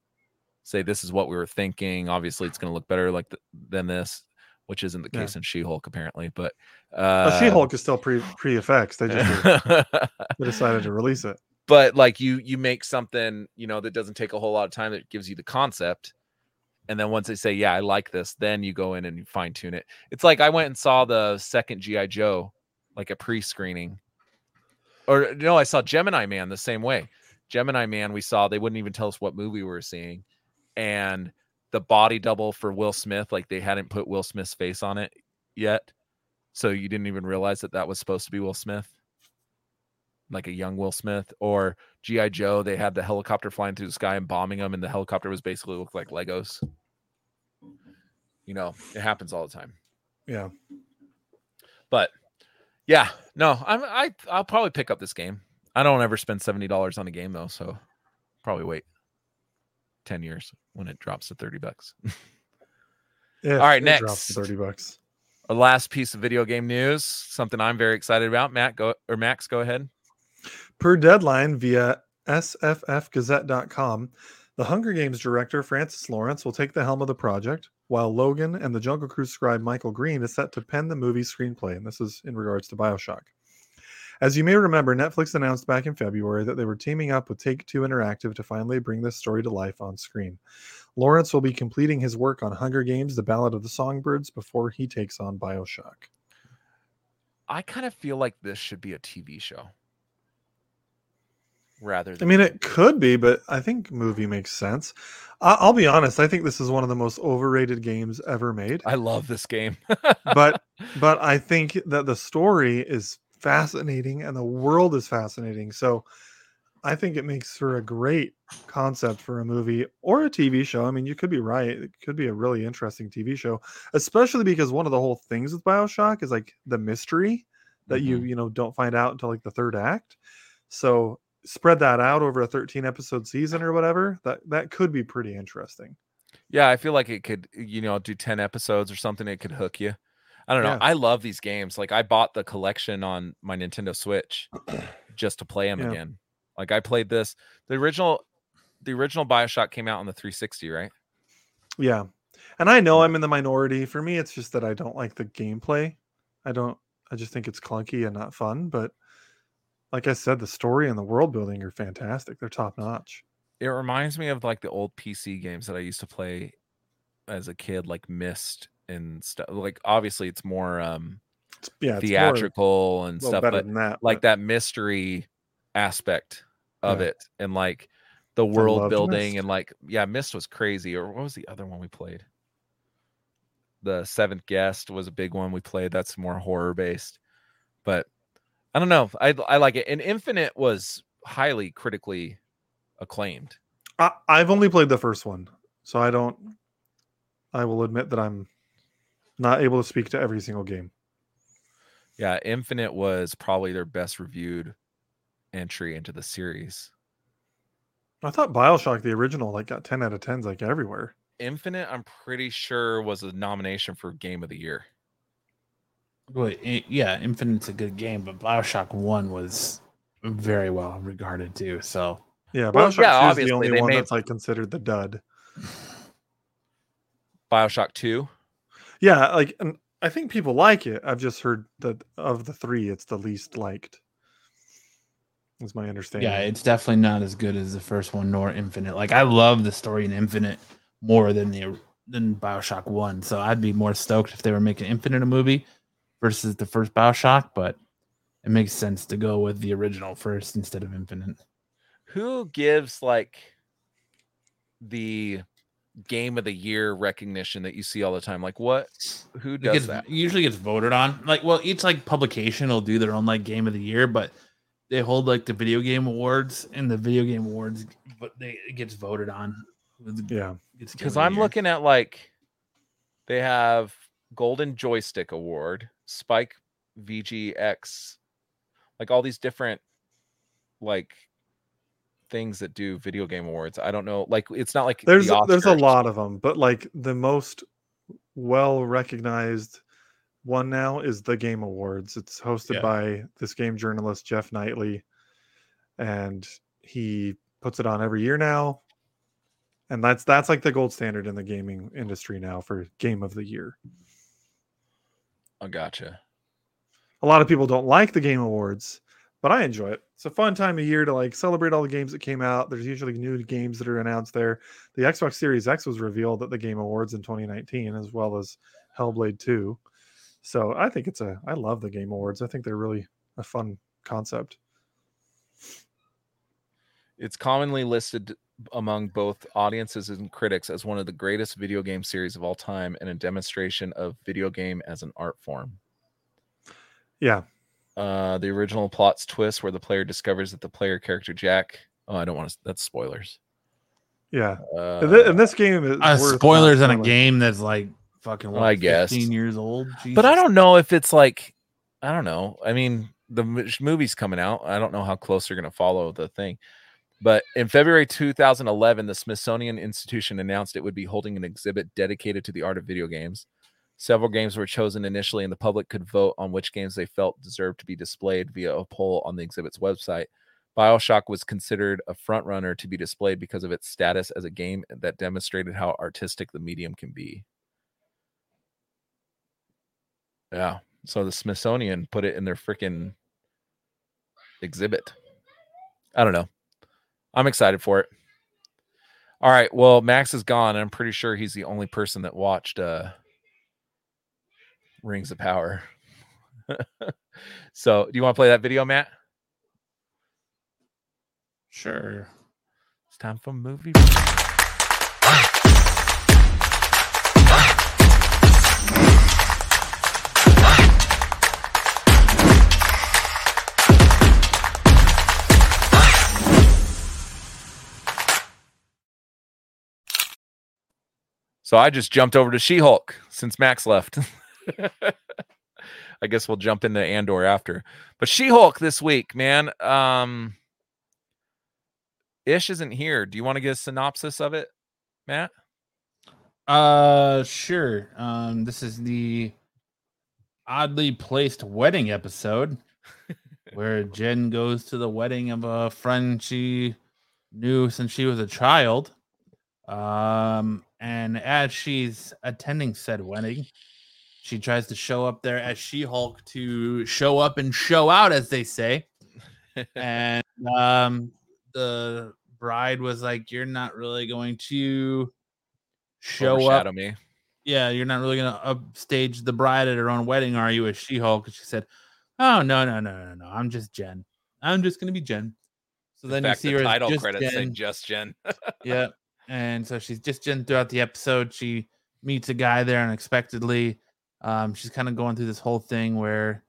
Say this is what we were thinking. Obviously, it's going to look better like th- than this, which isn't the Yeah. case in She-Hulk apparently. But Uh, She-Hulk is still pre pre effects. They just they decided to release it. but like you you make something you know that doesn't take a whole lot of time that gives you the concept and then once they say yeah i like this then you go in and you fine tune it it's like i went and saw the second gi joe like a pre-screening or no i saw gemini man the same way gemini man we saw they wouldn't even tell us what movie we were seeing and the body double for will smith like they hadn't put will smith's face on it yet so you didn't even realize that that was supposed to be will smith like a young Will Smith or GI Joe. They had the helicopter flying through the sky and bombing them, and the helicopter was basically looked like Legos. You know, it happens all the time. Yeah, But yeah, no, I'm I I'll probably pick up this game. I don't ever spend seventy dollars on a game though, so probably wait ten years when it drops to thirty bucks. If All right, it drops to next. thirty bucks. Our last piece of video game news, something I'm very excited about. Matt, go or Max, go ahead. Per deadline via sffgazette.com, the Hunger Games director Francis Lawrence will take the helm of the project, while Logan and the Jungle Cruise scribe Michael Green is set to pen the movie's screenplay. And this is in regards to Bioshock. As you may remember, Netflix announced back in February that they were teaming up with Take Two Interactive to finally bring this story to life on screen. Lawrence will be completing his work on Hunger Games: The Ballad of the Songbirds before he takes on Bioshock. I kind of feel like this should be a TV show. Rather I mean, it could be, but I think movie makes sense. I- I'll be honest. I think this is one of the most overrated games ever made. I love this game. But but I think that the story is fascinating and the world is fascinating. So I think it makes for a great concept for a movie or a TV show. I mean, you could be right. It could be a really interesting TV show, especially because one of the whole things with BioShock is like the mystery that you Mhm. you know don't find out until like the third act. So spread that out over a 13 episode season or whatever. That that could be pretty interesting. yeah, I feel like it could, you know, do 10 episodes or something. It could hook you. I don't know. Yeah. I love these games. Like I bought the collection on my Nintendo Switch just to play them Yeah. again. Like I played this. The original, the original Bioshock came out on the 360, right? Yeah. And I know mm. I'm in the minority. For me, it's just that I don't like the gameplay. I don't, I just think it's clunky and not fun. But like I said, the story and the world building are fantastic. They're top notch. It reminds me of like the old PC games that I used to play as a kid, like Myst and stuff. Like obviously, it's more um It's, yeah, it's more- theatrical and stuff, but that. like but that mystery aspect of Yeah. it and like the world building Myst. and like yeah Myst was crazy or what was the other one we played the seventh guest was a big one we played that's more horror based but i don't know i, I like it and infinite was highly critically acclaimed I, I've only played the first one, so I don't. I will admit that I'm not able to speak to every single game. Yeah, Infinite was probably their best reviewed entry into the series. I thought Bioshock, the original, like got 10 out of 10s like everywhere. Infinite, I'm pretty sure was a nomination for Game of the Year. Wait, i- yeah, Infinite's a good game, but Bioshock One was very well regarded too. So Yeah, Well, Bioshock yeah, 2 is the only one made- that's like considered the dud. Bioshock 2. Yeah, like and I think people like it. I've just heard that of the three, it's the least liked. Is my understanding. yeah, it's definitely not as good as the first one nor Infinite. Like I love the story in Infinite more than the than Bioshock One. So I'd be more stoked if they were making Infinite a movie versus the first Bioshock. But it makes sense to go with the original first instead of Infinite. Who gives like the game of the year recognition that you see all the time? Like what who It does gets, that? usually gets voted on. Like, well, each like publication will do their own like game of the year, but they hold like the video game awards, and the video game awards, but they it gets voted on. Yeah. Because I'm looking at like they have Golden Joystick Award, Spike VGX, like all these different like things that do video game awards. I don't know, like it's not like There's the a, there's a lot of them, but like the most well recognized one now is the Game Awards. It's hosted Yeah. by this game journalist Geoff Keighley, and he puts it on every year now. And that's that's like the gold standard in the gaming industry now for game of the year. I gotcha. a lot of people don't like the game awards but i enjoy it. It's a fun time of year to like celebrate all the games that came out. There's usually new games that are announced there. The xbox series x was revealed at the game awards in 2019 as well as hellblade 2 so i think it's a i love the game awards. I think they're really a fun concept. It's commonly listed among both audiences and critics as one of the greatest video game series of all time and a demonstration of video game as an art form. yeah Uh, the original plot's twist, where the player discovers that the player character Jack. Oh, I don't want to. That's spoilers. yeah Uh, and, thi- and this game is uh, spoilers on a game that's like fucking what, I guess. 15 years old. but I don't know if it's like. I don't know. I mean, the movie's coming out. I don't know how close they're going to follow the thing. But in February 2011, the Smithsonian Institution announced it would be holding an exhibit dedicated to the art of video games. Several games were chosen initially, and the public could vote on which games they felt deserved to be displayed via a poll on the exhibit's website. Bioshock was considered a frontrunner to be displayed because of its status as a game that demonstrated how artistic the medium can be. Yeah. So the Smithsonian put it in their freaking exhibit. I don't know. I'm excited for it. All right. Well, Max is gone. I'm pretty sure he's the only person that watched uh Rings of Power. so do you want to play that video, Matt? Sure. It's time for movie. So I just jumped over to She-Hulk since Max left. I guess we'll jump into Andor after. But She-Hulk this week, man. Um Ish isn't here. Do you want to get a synopsis of it, Matt? Uh, sure. Um, this is the oddly placed wedding episode where Jen goes to the wedding of a friend she knew since she was a child. Um, and as she's attending said wedding, she tries to show up there as She Hulk to show up and show out, as they say. and um, the bride was like, "You're not really going to show up me. yeah, you're not really gonna upstage the bride at her own wedding, are you? As She-Hulk, and she said, "Oh no, no, no, no, no, I'm just Jen. I'm just gonna be Jen." So In then fact, you see the her title just credits Jen. just Jen. yeah, and so she's just Jen throughout the episode. She meets a guy there unexpectedly. Um, she's kind of going through this whole thing where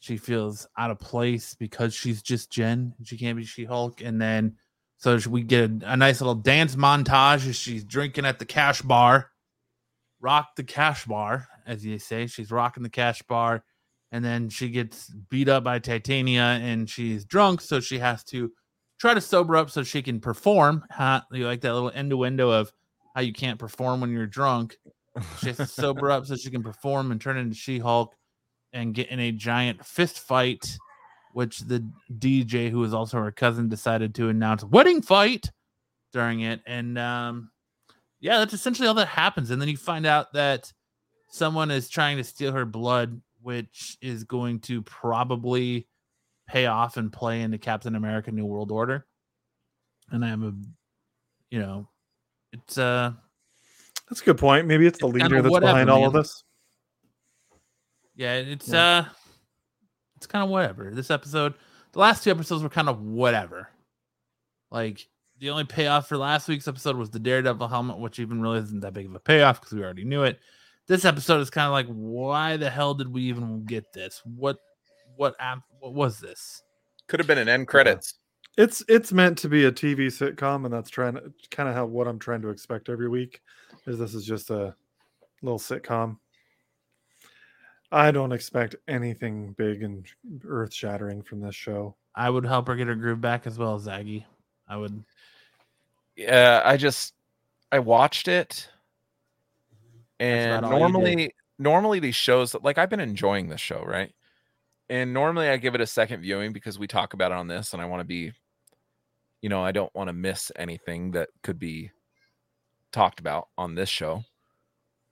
she feels out of place because she's just Jen. She can't be She-Hulk, and then so we get a, a nice little dance montage as she's drinking at the cash bar rock the cash bar, as you say. She's rocking the cash bar, and then she gets beat up by Titania, and she's drunk, so she has to try to sober up so she can perform. Huh? You like that little end innuendo of how you can't perform when you're drunk. She has to sober up so she can perform and turn into She Hulk and get in a giant fist fight, which the DJ, who is also her cousin, decided to announce wedding fight during it. And um, yeah, that's essentially all that happens. And then you find out that someone is trying to steal her blood, which is going to probably pay off and play into Captain America New World Order. And I'm a, you know, it's uh That's a good point. Maybe it's the It's kinda leader that's whatever, behind all of this. Yeah, it's Yeah. uh it's kind of whatever. This episode, the last two episodes were kind of whatever. Like the only payoff for last week's episode was the Daredevil helmet, which even really isn't that big of a payoff because we already knew it. This episode is kind of like, why the hell did we even get this? What what app what was this? Could have been an end credits. It's it's meant to be a TV sitcom, and that's trying to kind of how what I'm trying to expect every week. Is this is just a little sitcom. I don't expect anything big and earth shattering from this show. I would help her get her groove back as well as Zaggy. I would Yeah, I just I watched it, and about all you did. normally normally these shows like I've been enjoying this show, right? And normally I give it a second viewing because we talk about it on this, and I want to be, you know, I don't want to miss anything that could be talked about on this show.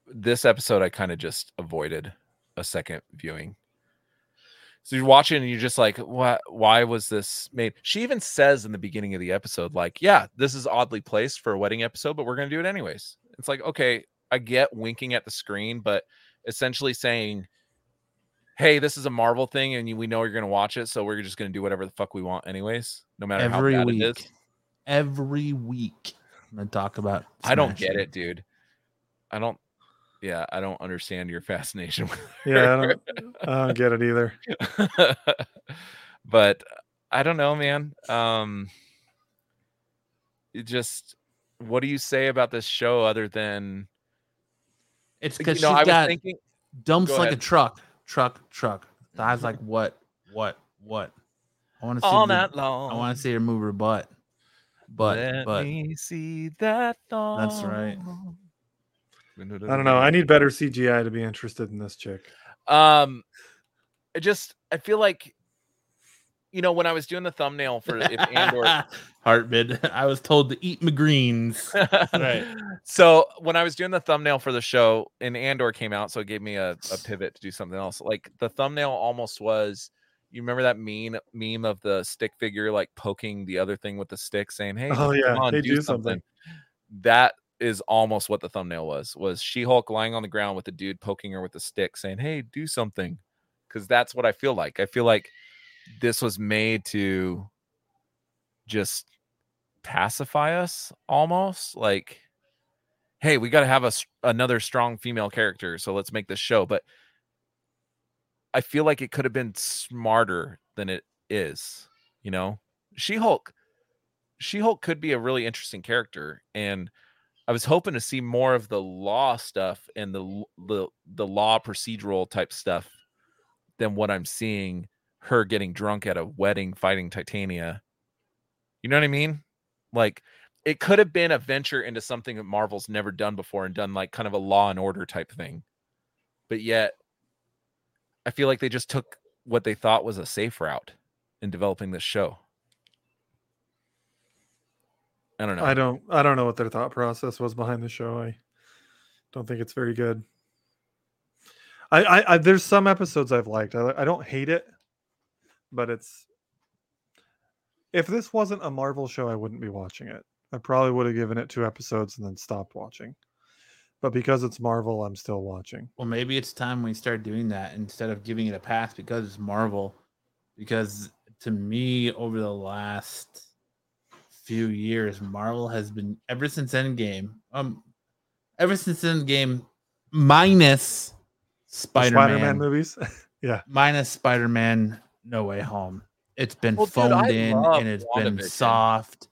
This episode, I kind of just avoided a second viewing. So you're watching and you're just like, what? Why was this made? She even says in the beginning of the episode, like, yeah, this is oddly placed for a wedding episode, but we're going to do it anyways. It's like, okay, I get winking at the screen, but essentially saying, hey, this is a Marvel thing and you, we know you're going to watch it. So we're just going to do whatever the fuck we want anyways, no matter every how bad week. it is. Every week. I'm talk about I don't get it, dude. I don't. Yeah, I don't understand your fascination with Yeah, I don't, I don't get it either. but I don't know, man. Um, it just what do you say about this show other than It's you because know? she's I was got thinking, dumps Go like a truck, truck, truck. The eyes like what, what, what? I want to see. all the- night long. I want to see her move her butt, but Let but me see that. That's right. I don't know. I need better CGI to be interested in this chick. Um, I just I feel like, you know, when I was doing the thumbnail for if Andor, Heartbid. I was told to eat my greens. Right. So when I was doing the thumbnail for the show, and Andor came out, so it gave me a, a pivot to do something else. Like the thumbnail almost was. You remember that meme meme of the stick figure like poking the other thing with the stick, saying, "Hey, Oh, yeah. come on, Hey, do, do something. something. That is almost what the thumbnail was. Was She Hulk lying on the ground with the dude poking her with the stick, saying, "Hey, do something," because that's what I feel like. I feel like this was made to just pacify us almost like hey we got to have a another strong female character so let's make this show but i feel like it could have been smarter than it is you know she-hulk she-hulk could be a really interesting character and i was hoping to see more of the law stuff and the the, the law procedural type stuff than what i'm seeing her getting drunk at a wedding fighting titania you know what i mean like it could have been a venture into something that Marvel's never done before and done like kind of a law and order type thing. But yet I feel like they just took what they thought was a safe route in developing this show. I don't know. I don't. I don't know what their thought process was behind the show. I don't think it's very good. I, I, I there's some episodes I've liked. I, I don't hate it, but it's if this wasn't a Marvel show, I wouldn't be watching it. I probably would have given it two episodes and then stopped watching. But because it's Marvel, I'm still watching. Well, maybe it's time we start doing that instead of giving it a pass because it's Marvel. Because to me, over the last few years, Marvel has been ever since Endgame, um, ever since Endgame, minus The Spider Spider-Man movies. yeah, minus Spider Man, No Way Home. It's been Well, phoned I in and it's been WandaVision. soft,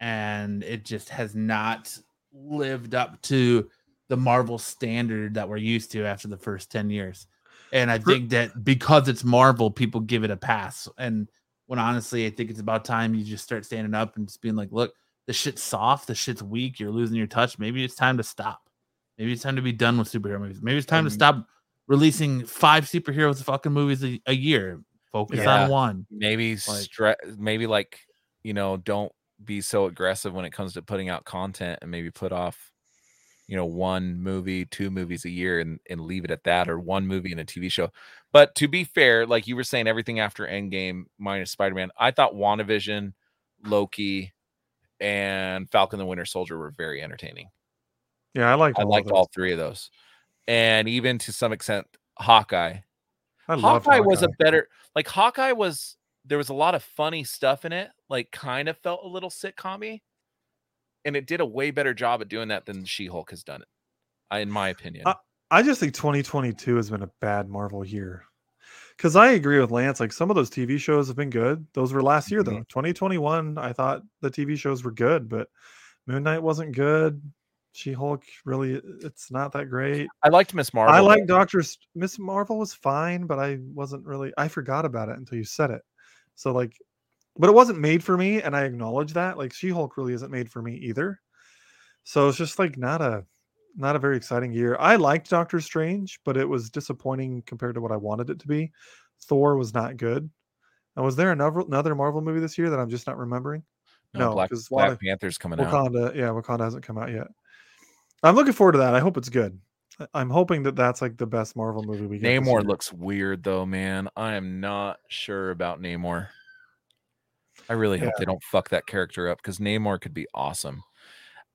and it just has not lived up to the Marvel standard that we're used to after the first 10 years. And I think that because it's Marvel, people give it a pass. And when honestly, I think it's about time you just start standing up and just being like, look, the shit's soft, the shit's weak, you're losing your touch. Maybe it's time to stop. Maybe it's time to be done with superhero movies. Maybe it's time to stop releasing five superheroes fucking movies a, a year. Focus Yeah. on one. maybe Like- stre- maybe like you know don't be so aggressive when it comes to putting out content and maybe put off you know one movie two movies a year and, and leave it at that or one movie and a tv show. But to be fair like you were saying everything after endgame minus spider-man i thought wandavision loki and falcon the winter soldier were very entertaining. Yeah, I liked. i all liked all three of those. And even to some extent hawkeye. I loved Hawkeye was a better like Hawkeye was there was a lot of funny stuff in it, like kind of felt a little sitcom and it did a way better job at doing that than She-Hulk has done it. In my opinion. Uh, I just think 2022 has been a bad Marvel year. Because I agree with Lance. Like some of those TV shows have been good. Those were last year, though. Mhm. 2021, I thought the TV shows were good, but Moon Knight wasn't good. She Hulk really, it's not that great. I liked Miss Marvel. I though. like Doctor Miss Marvel was fine, but I wasn't really. I forgot about it until you said it. So like, but it wasn't made for me, and I acknowledge that. Like She Hulk really isn't made for me either. So it's just like not a not a very exciting year. I liked Doctor Strange, but it was disappointing compared to what I wanted it to be. Thor was not good. And was there another another Marvel movie this year that I'm just not remembering? no, no, Black, 'cause a lot Black Panther's coming out. Wakanda, yeah, Wakanda hasn't come out yet. I'm looking forward to that. I hope it's good. I'm hoping that that's like the best Marvel movie we get. Namor looks weird though, man. I am not sure about Namor. I really hope they don't fuck that character up because Namor could be awesome.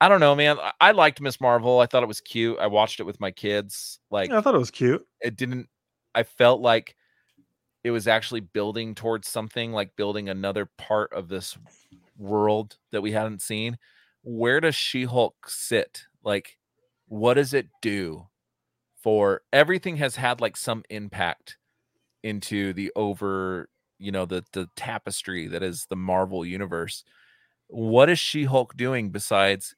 I don't know, man. I, I liked Miss Marvel. I thought it was cute. I watched it with my kids. Like Yeah, I thought it was cute. it didn't i felt like it was actually building towards something like building another part of this world that we hadn't seen where does she-hulk sit like what does it do for everything has had like some impact into the over you know the the tapestry that is the marvel universe what is she-hulk doing besides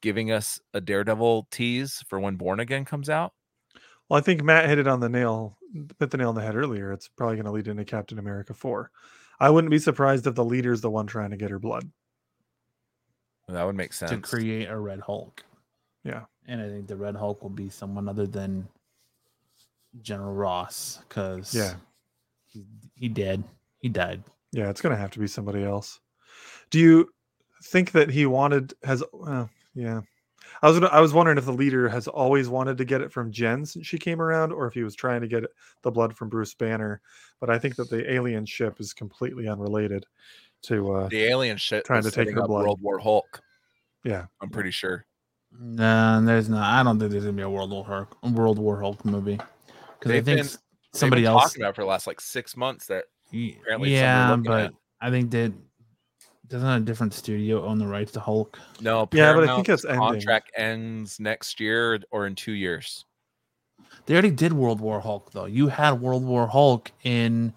giving us a daredevil tease for when born again comes out Well, I think Matt hit it on the nail, hit the nail on the head earlier. It's probably going to lead into Captain America 4. I wouldn't be surprised if the leader's the one trying to get her blood. that would make sense to create a Red Hulk. Yeah. And I think the Red Hulk will be someone other than General Ross because Yeah. he, he did. He died. Yeah, it's going to have to be somebody else. Do you think that he wanted has uh, yeah. I was I was wondering if the leader has always wanted to get it from Jen since she came around or if he was trying to get it, the blood from Bruce Banner, but I think that the alien ship is completely unrelated to uh the alien ship Trying to take setting her up blood. World War Hulk. yeah. I'm pretty sure. No, there's not. I don't think there's gonna be a World War Hulk, World War Hulk movie because I They've think been- s- They've somebody been else. talking about for the last like six months that y- apparently yeah, but looking I think that doesn't a different studio own the rights to Hulk. no Yeah, but I think Paramount's it's ending. contract ends next year or in two years. They already did World War Hulk though. You had World War Hulk in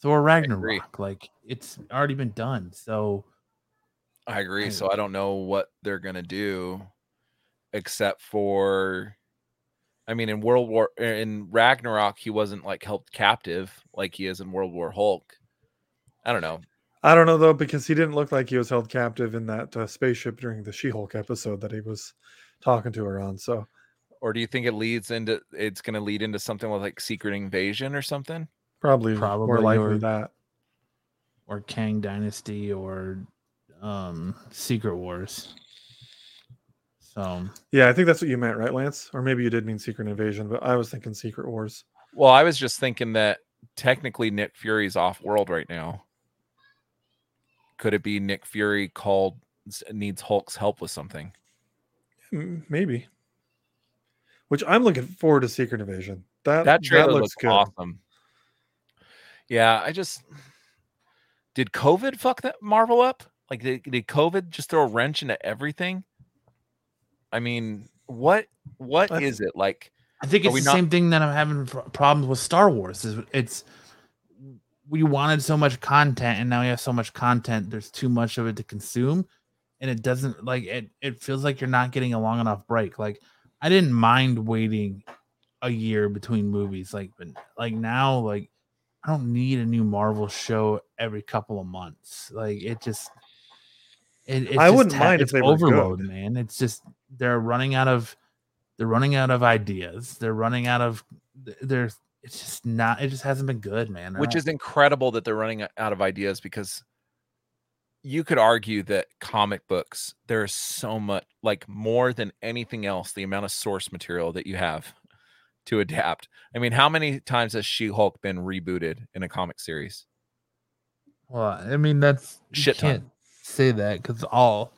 Thor. Ragnarok. Like it's already been done. So I agree. I- So I don't know what they're gonna do, except for, I mean, in World War in Ragnarok, he wasn't like held captive like he is in World War Hulk. I don't know. I don't know though because he didn't look like he was held captive in that uh, spaceship during the She-Hulk episode that he was talking to her on. So Or do you think it leads into it's gonna lead into something with like Secret Invasion or something? probably, more Probably, likely or- that. or Kang Dynasty or um Secret Wars. So Yeah, I think that's what you meant, right, Lance? Or maybe you did mean Secret Invasion, but I was thinking Secret Wars. Well, I was just thinking that technically Nick Fury's off world right now. Could it be Nick Fury called needs Hulk's help with something? Maybe. Which I'm looking forward to Secret Invasion. That That trailer looks looks good. awesome. Yeah, I just did COVID fuck that Marvel up? Like did, did COVID just throw a wrench into everything? I mean, what what I is it like? I think it's the not- same thing that I'm having pro- problems with Star Wars. Is it's we wanted so much content and now we have so much content. There's too much of it to consume, and it doesn't like it. It feels like you're not getting a long enough break. Like I didn't mind waiting a year between movies. Like, but like now, like I don't need a new Marvel show every couple of months. Like it just, it, it's I just wouldn't ta- mind if it's they were good. man. It's just they're running out of, they're running out of ideas. They're running out of, they're It's just not. It just hasn't been good, man. I which don't- is incredible that they're running out of ideas because you could argue that comic books there's so much like more than anything else the amount of source material that you have to adapt i mean how many times has she-hulk been rebooted in a comic series Well, I mean that's Shit ton. Say that because all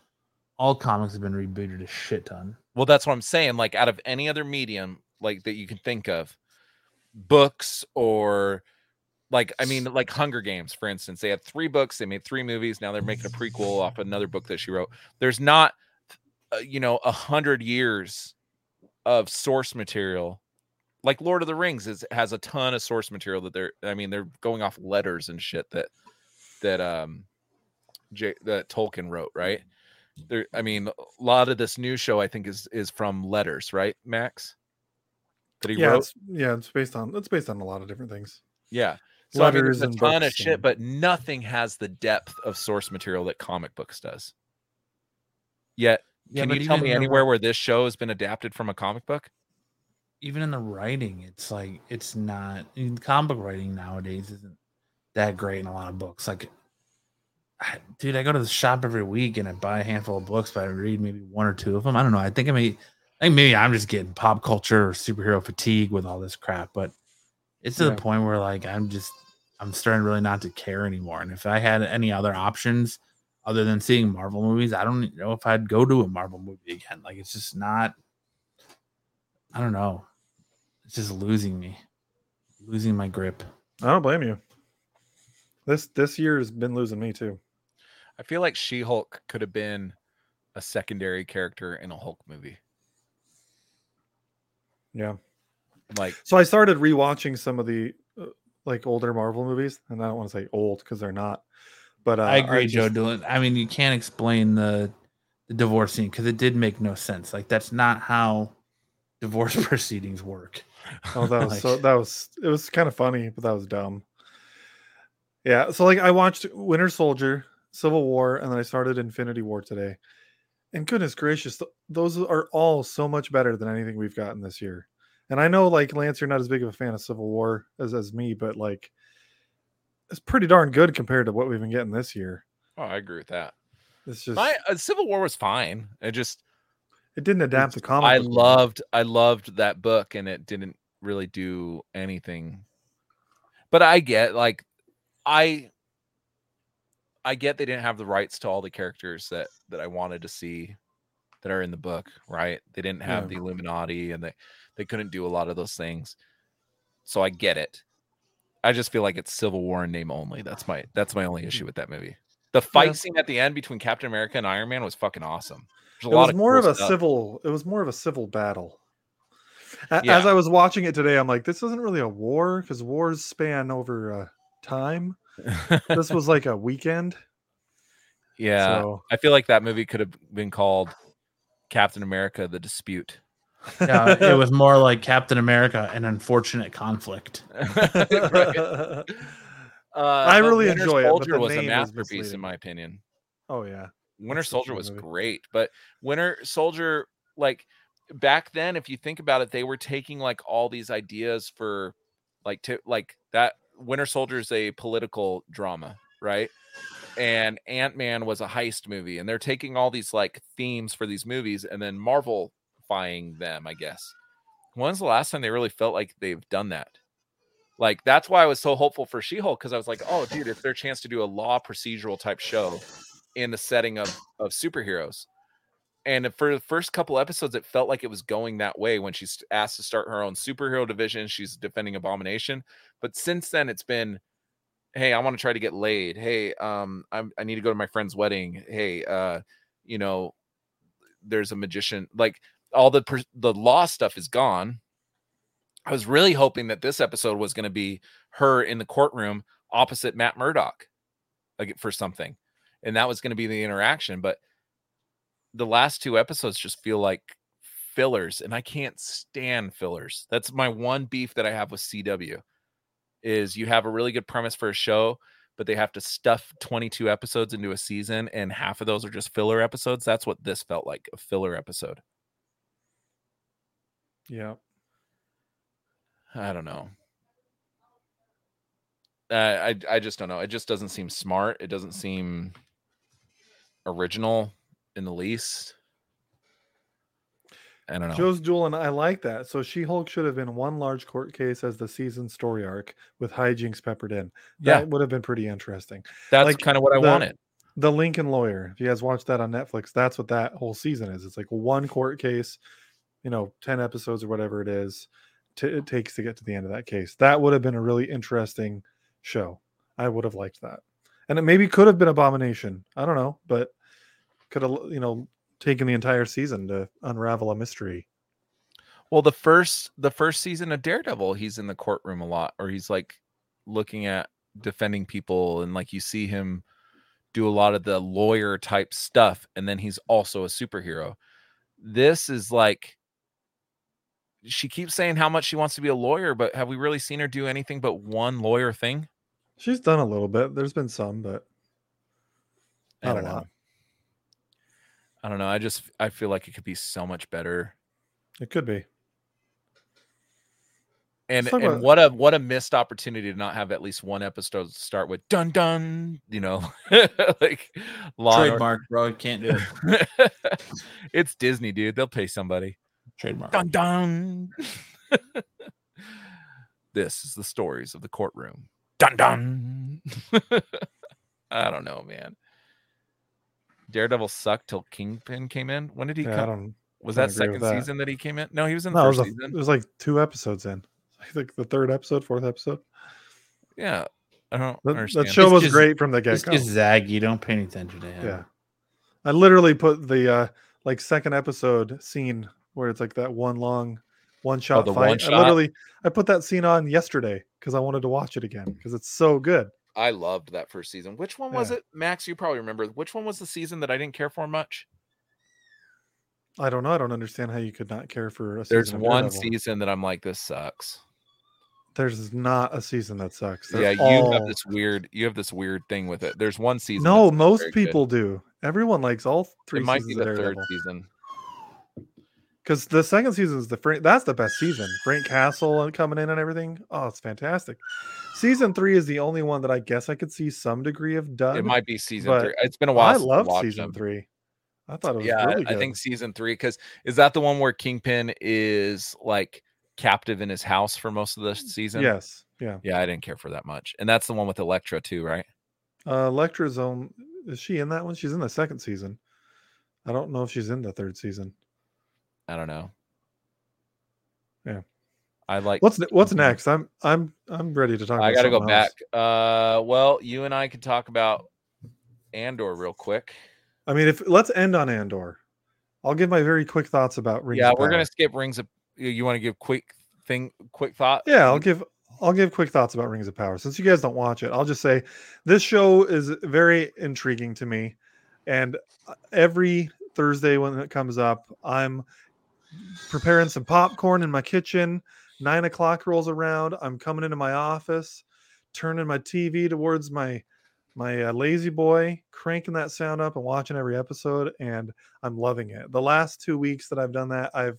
all comics have been rebooted a shit ton. well that's what i'm saying like out of any other medium like that you can think of books or like i mean like hunger games for instance they had three books they made three movies now they're making a prequel off another book that she wrote there's not uh, you know a hundred years of source material like lord of the rings is has a ton of source material that they're i mean they're going off letters and shit that that um J- that tolkien wrote right mm-hmm. there i mean a lot of this new show i think is is from letters right max that he yeah, wrote it's, yeah, it's based on it's based on a lot of different things. yeah. So I mean, there's a ton of shit, and- but nothing has the depth of source material that comic books does. Yet, yeah, can you tell me in the anywhere where this show has been adapted from a comic book? even in the writing, it's like it's not. In comic book writing nowadays isn't that great in a lot of books. Like, dude, I go to the shop every week and I buy a handful of books, but I read maybe one or two of them. I don't know. I think I may. I think maybe I'm just getting pop culture or superhero fatigue with all this crap, but it's to Yeah. the point where like I'm just I'm starting really not to care anymore. And if I had any other options other than seeing Marvel movies, I don't know if I'd go to a Marvel movie again. Like it's just not I don't know. It's just losing me. Losing my grip. I don't blame you. This this year has been losing me too. I feel like She Hulk could have been a secondary character in a Hulk movie. Yeah. Like, So I started rewatching some of the uh, like older Marvel movies, and I don't want to say old because they're not. But uh, I agree, Joe just- Doolin. I mean, you can't explain the the divorce scene because it did make no sense. Like that's not how divorce proceedings work. Oh, that was so that was it was kind of funny, but that was dumb. Yeah, so like I watched Winter Soldier, Civil War, and then I started Infinity War today. And goodness gracious, th- those are all so much better than anything we've gotten this year. And I know like Lance, you're not as big of a fan of Civil War as as me, but like it's pretty darn good compared to what we've been getting this year. oh, I agree with that. It's just My uh, Civil War was fine. It just it didn't adapt the comic. I loved I loved that book and it didn't really do anything. But I get like I I get they didn't have the rights to all the characters that that I wanted to see that are in the book, right? They didn't have Yeah. the Illuminati and they they couldn't do a lot of those things. So I get it. I just feel like it's Civil War in name only. That's my that's my only issue with that movie. The fight Yeah. scene at the end between Captain America and Iron Man was fucking awesome. It a lot was more cool of a stuff. civil it was more of a civil battle A- Yeah. as i was watching it today i'm like this isn't really a war because wars span over uh, time this was like a weekend yeah. so I feel like that movie could have been called Captain America: The Dispute. Yeah, it was more like Captain America, an unfortunate conflict. Right. Uh, I really Winter enjoy it, but Soldier was a masterpiece, in my opinion. oh yeah Winter That's Soldier was movie. great, but Winter Soldier, like back then, if you think about it, they were taking like all these ideas for like to like that. Winter Soldier is a political drama, right? And Ant Man was a heist movie, and they're taking all these like themes for these movies and then Marvel-fying them, I guess. When's the last time they really felt like they've done that? Like that's why I was so hopeful for She-Hulk because I was like, oh, dude, it's their chance to do a law procedural type show in the setting of of superheroes. And for the first couple episodes, it felt like it was going that way when she's asked to start her own superhero division. She's defending Abomination, but since then, it's been, hey, I want to try to get laid. Hey, um, I'm, I need to go to my friend's wedding. Hey, uh, you know, there's a magician. Like all the per- the law stuff is gone. I was really hoping that this episode was going to be her in the courtroom opposite Matt Murdock, like for something, and that was going to be the interaction. But the last two episodes just feel like fillers, and I can't stand fillers. That's my one beef that I have with CW. Is you have a really good premise for a show, but they have to stuff 22 episodes into a season, and half of those are just filler episodes. That's what this felt like a filler episode. Yeah. I don't know. Uh, I I just don't know. It just doesn't seem smart. It doesn't seem original in the least. I don't know. Joe's Jewel, and I like that. So She Hulk should have been one large court case as the season story arc with hijinks peppered in. That Yeah. would have been pretty interesting. That's like kind of what I the- wanted. The Lincoln Lawyer, if you guys watched that on Netflix, that's what that whole season is. It's like one court case, you know, 10 episodes or whatever it is it takes to get to the end of that case. That would have been a really interesting show. I would have liked that. And it maybe could have been Abomination. I don't know, but could have, you know, taken the entire season to unravel a mystery. Well, the first the first season of Daredevil, he's in the courtroom a lot, or he's like looking at defending people, and like you see him do a lot of the lawyer type stuff, and then he's also a superhero. This is like she keeps saying how much she wants to be a lawyer, but have we really seen her do anything but one lawyer thing? She's done a little bit. There's been some, but I Not don't a know. lot. I don't know. I just I feel like it could be so much better. it could be. And and about- what a what a missed opportunity to not have at least one episode start with dun dun, you know, like Law and Trademark, bro. You can't do it. It's Disney, dude. They'll pay somebody. Trademark. Dun dun. this is the stories of the courtroom. Dun dun. I don't know, man. Daredevil sucked till Kingpin came in. When did he Yeah, I come? don't. Was don't that second that. season that he came in? No, he was in the No, it was, first a, season. it was like two episodes in. I think the third episode, fourth episode. Yeah, I don't That, understand. that show It's was just- great from the get go. just zaggy. Don't pay any attention to him. Yeah. I literally put the uh like second episode scene where it's like that one long one shot Oh, fight. one I literally I put that scene on yesterday because I wanted to watch it again because it's so good. I loved that first season. Which one was Yeah. it, Max? You probably remember. Which one was the season that I didn't care for much? I don't know. I don't understand how you could not care for a There's one Daredevil. season that I'm like, this sucks. There's not a season that sucks. They're yeah, you all- have this weird, you have this weird thing with it. There's one season. No, most very good. people do. Everyone likes all three It might be the of third Daredevil. season. Because the second season is the Frank. That's the best season. Frank Castle and coming in and everything. Oh, it's fantastic. Season three is the only one that I guess I could see some degree of done. It might be season three. It's been a while. I love season them. three. I thought it was really good. Yeah, really I think season three because is that the one where Kingpin is like captive in his house for most of the season? yes, yeah. Yeah, I didn't care for that much, and that's the one with Elektra too, right? Uh, Elektra's own. Is she in that one? She's in the second season. I don't know if she's in the third season. I don't know. Yeah. I like. What's what's next? I'm I'm I'm ready to talk. I got to go else. back. Uh, well, you and I can talk about Andor real quick. I mean, if let's end on Andor. I'll give my very quick thoughts about Rings. yeah, we're gonna skip rings of. You, you want to give quick thing, quick thought? Yeah, I'll give I'll give quick thoughts about Rings of Power. Since you guys don't watch it, I'll just say this show is very intriguing to me, and uh, every Thursday when it comes up, I'm preparing some popcorn in my kitchen. Nine o'clock rolls around. I'm coming into my office, turning my TV towards my my uh, lazy boy, cranking that sound up and watching every episode, and I'm loving it. The last two weeks that I've done that, I've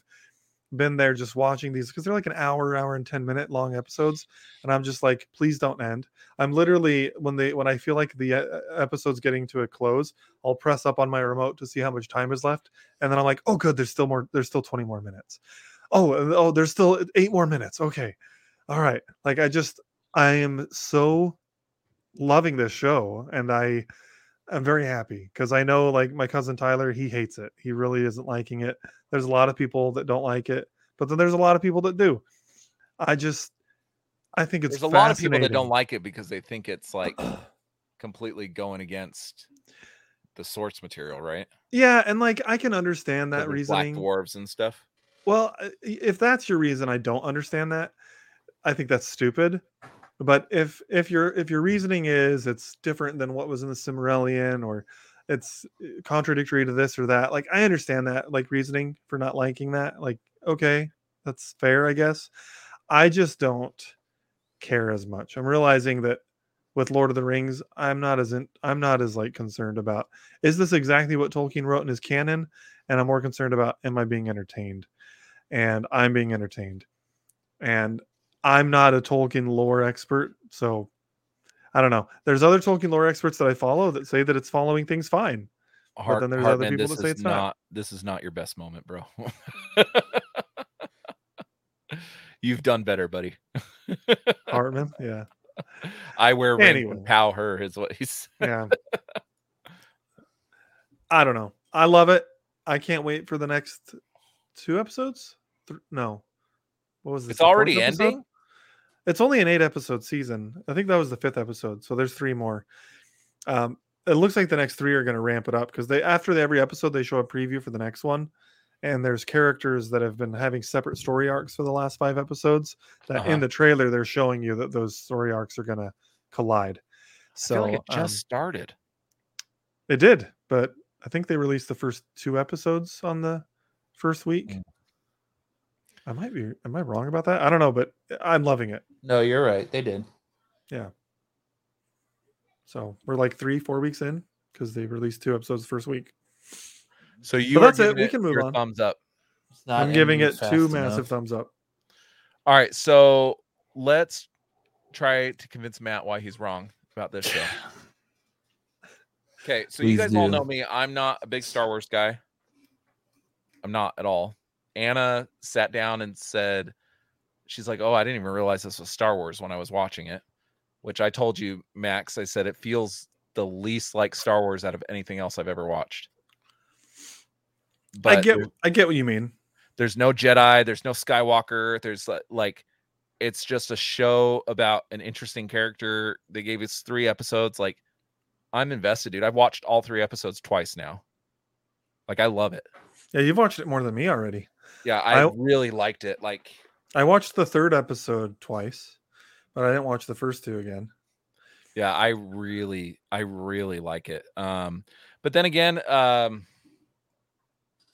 been there just watching these because they're like an hour, hour and 10 minute long episodes. And I'm just like, please don't end. I'm literally when they when I feel like the uh, episode's getting to a close, I'll press up on my remote to see how much time is left. And then I'm like, oh good, there's still more, there's still 20 more minutes. Oh, oh, there's still eight more minutes. Okay. All right. Like I just I am so loving this show and I I'm very happy because I know like my cousin Tyler, he hates it. He really isn't liking it. There's a lot of people that don't like it, but then there's a lot of people that do. I just I think it's There's a lot of people that don't like it because they think it's like completely going against the source material, right? Yeah, and like I can understand that there's black reasoning. dwarves and stuff. Well, uh, if that's your reason, I don't understand that. I think that's stupid. But if if your if your reasoning is it's different than what was in the Silmarillion, or it's uh, contradictory to this or that. Like I understand that like reasoning for not liking that. Like okay, that's fair, I guess. I just don't care as much. I'm realizing that with Lord of the Rings, I'm not as in, I'm not as like concerned about is this exactly what Tolkien wrote in his canon, and I'm more concerned about am I being entertained, and I'm being entertained, and I'm not a Tolkien lore expert, so I don't know. There's other Tolkien lore experts that I follow that say that it's following things fine. Hart, then there's Hartman, other people that say it's not. This is not your best moment, bro. You've done better, buddy. Hartman, yeah, I wear rings Anyway. pow her is what he's. yeah. I don't know. I love it. I can't wait for the next two episodes. Th- no, what was this? It's already episode? It's only an eight episode season. I think that was the fifth episode. So there's three more. Um, it looks like the next three are going to ramp it up because they after every episode they show a preview for the next one, and there's characters that have been having separate story arcs for the last five episodes. That Uh-huh. in the trailer they're showing you that those story arcs are going to collide. So like it just um, started. it did, but I think they released the first two episodes on the first week. Mm. I might be. Am I wrong about that? I don't know, but uh, I'm loving it. No, you're right. They did. Yeah. So we're like three, four weeks in because they released two episodes the first week. So you But are that's it. We can move on. thumbs up. I'm giving it two enough. massive thumbs up. All right, so let's try to convince Matt why he's wrong about this show. Okay, so you Please guys all know me. I'm not a big Star Wars guy. I'm not at all. Anna sat down and said, she's like, "Oh, I didn't even realize this was Star Wars when I was watching it." Which I told you, Max. I said it feels the least like Star Wars out of anything else I've ever watched. I get. I get what you mean. there's no Jedi, there's no Skywalker, there's li- like it's just a show about an interesting character. They gave us three episodes. Like I'm invested, dude. I've watched all three episodes twice now. Like I love it. Yeah, you've watched it more than me already. Yeah, I, I- really liked it. Like I watched the third episode twice, but I didn't watch the first two again. yeah, I really, I really like it. Um, but then again, um,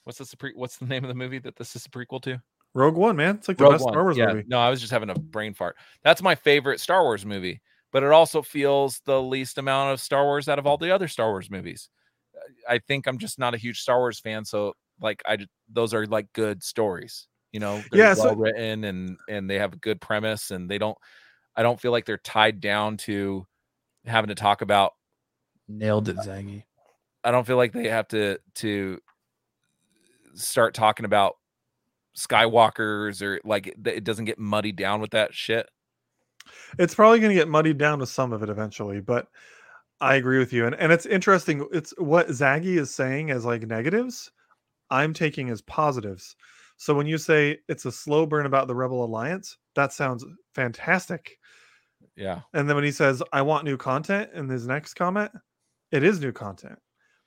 what's this? pre- What's the name of the movie that this is a prequel to? Rogue One, man, it's like the Rogue best One. Star Wars yeah, movie. No, I was just having a brain fart. That's my favorite Star Wars movie, but it also feels the least amount of Star Wars out of all the other Star Wars movies. I think I'm just not a huge Star Wars fan, so like I those are like good stories, you know, they're Yeah, so- written and and they have a good premise and they don't I don't feel like they're tied down to having to talk about Nailed it, Zaggy. I don't feel like they have to to start talking about Skywalkers or like it, it doesn't get muddied down with that shit. It's probably going to get muddied down to some of it eventually, but I agree with you. And and it's interesting. It's what Zaggy is saying as like negatives. I'm taking as positives. So when you say it's a slow burn about the Rebel Alliance, that sounds fantastic. Yeah. And then when he says, I want new content in his next comment, it is new content.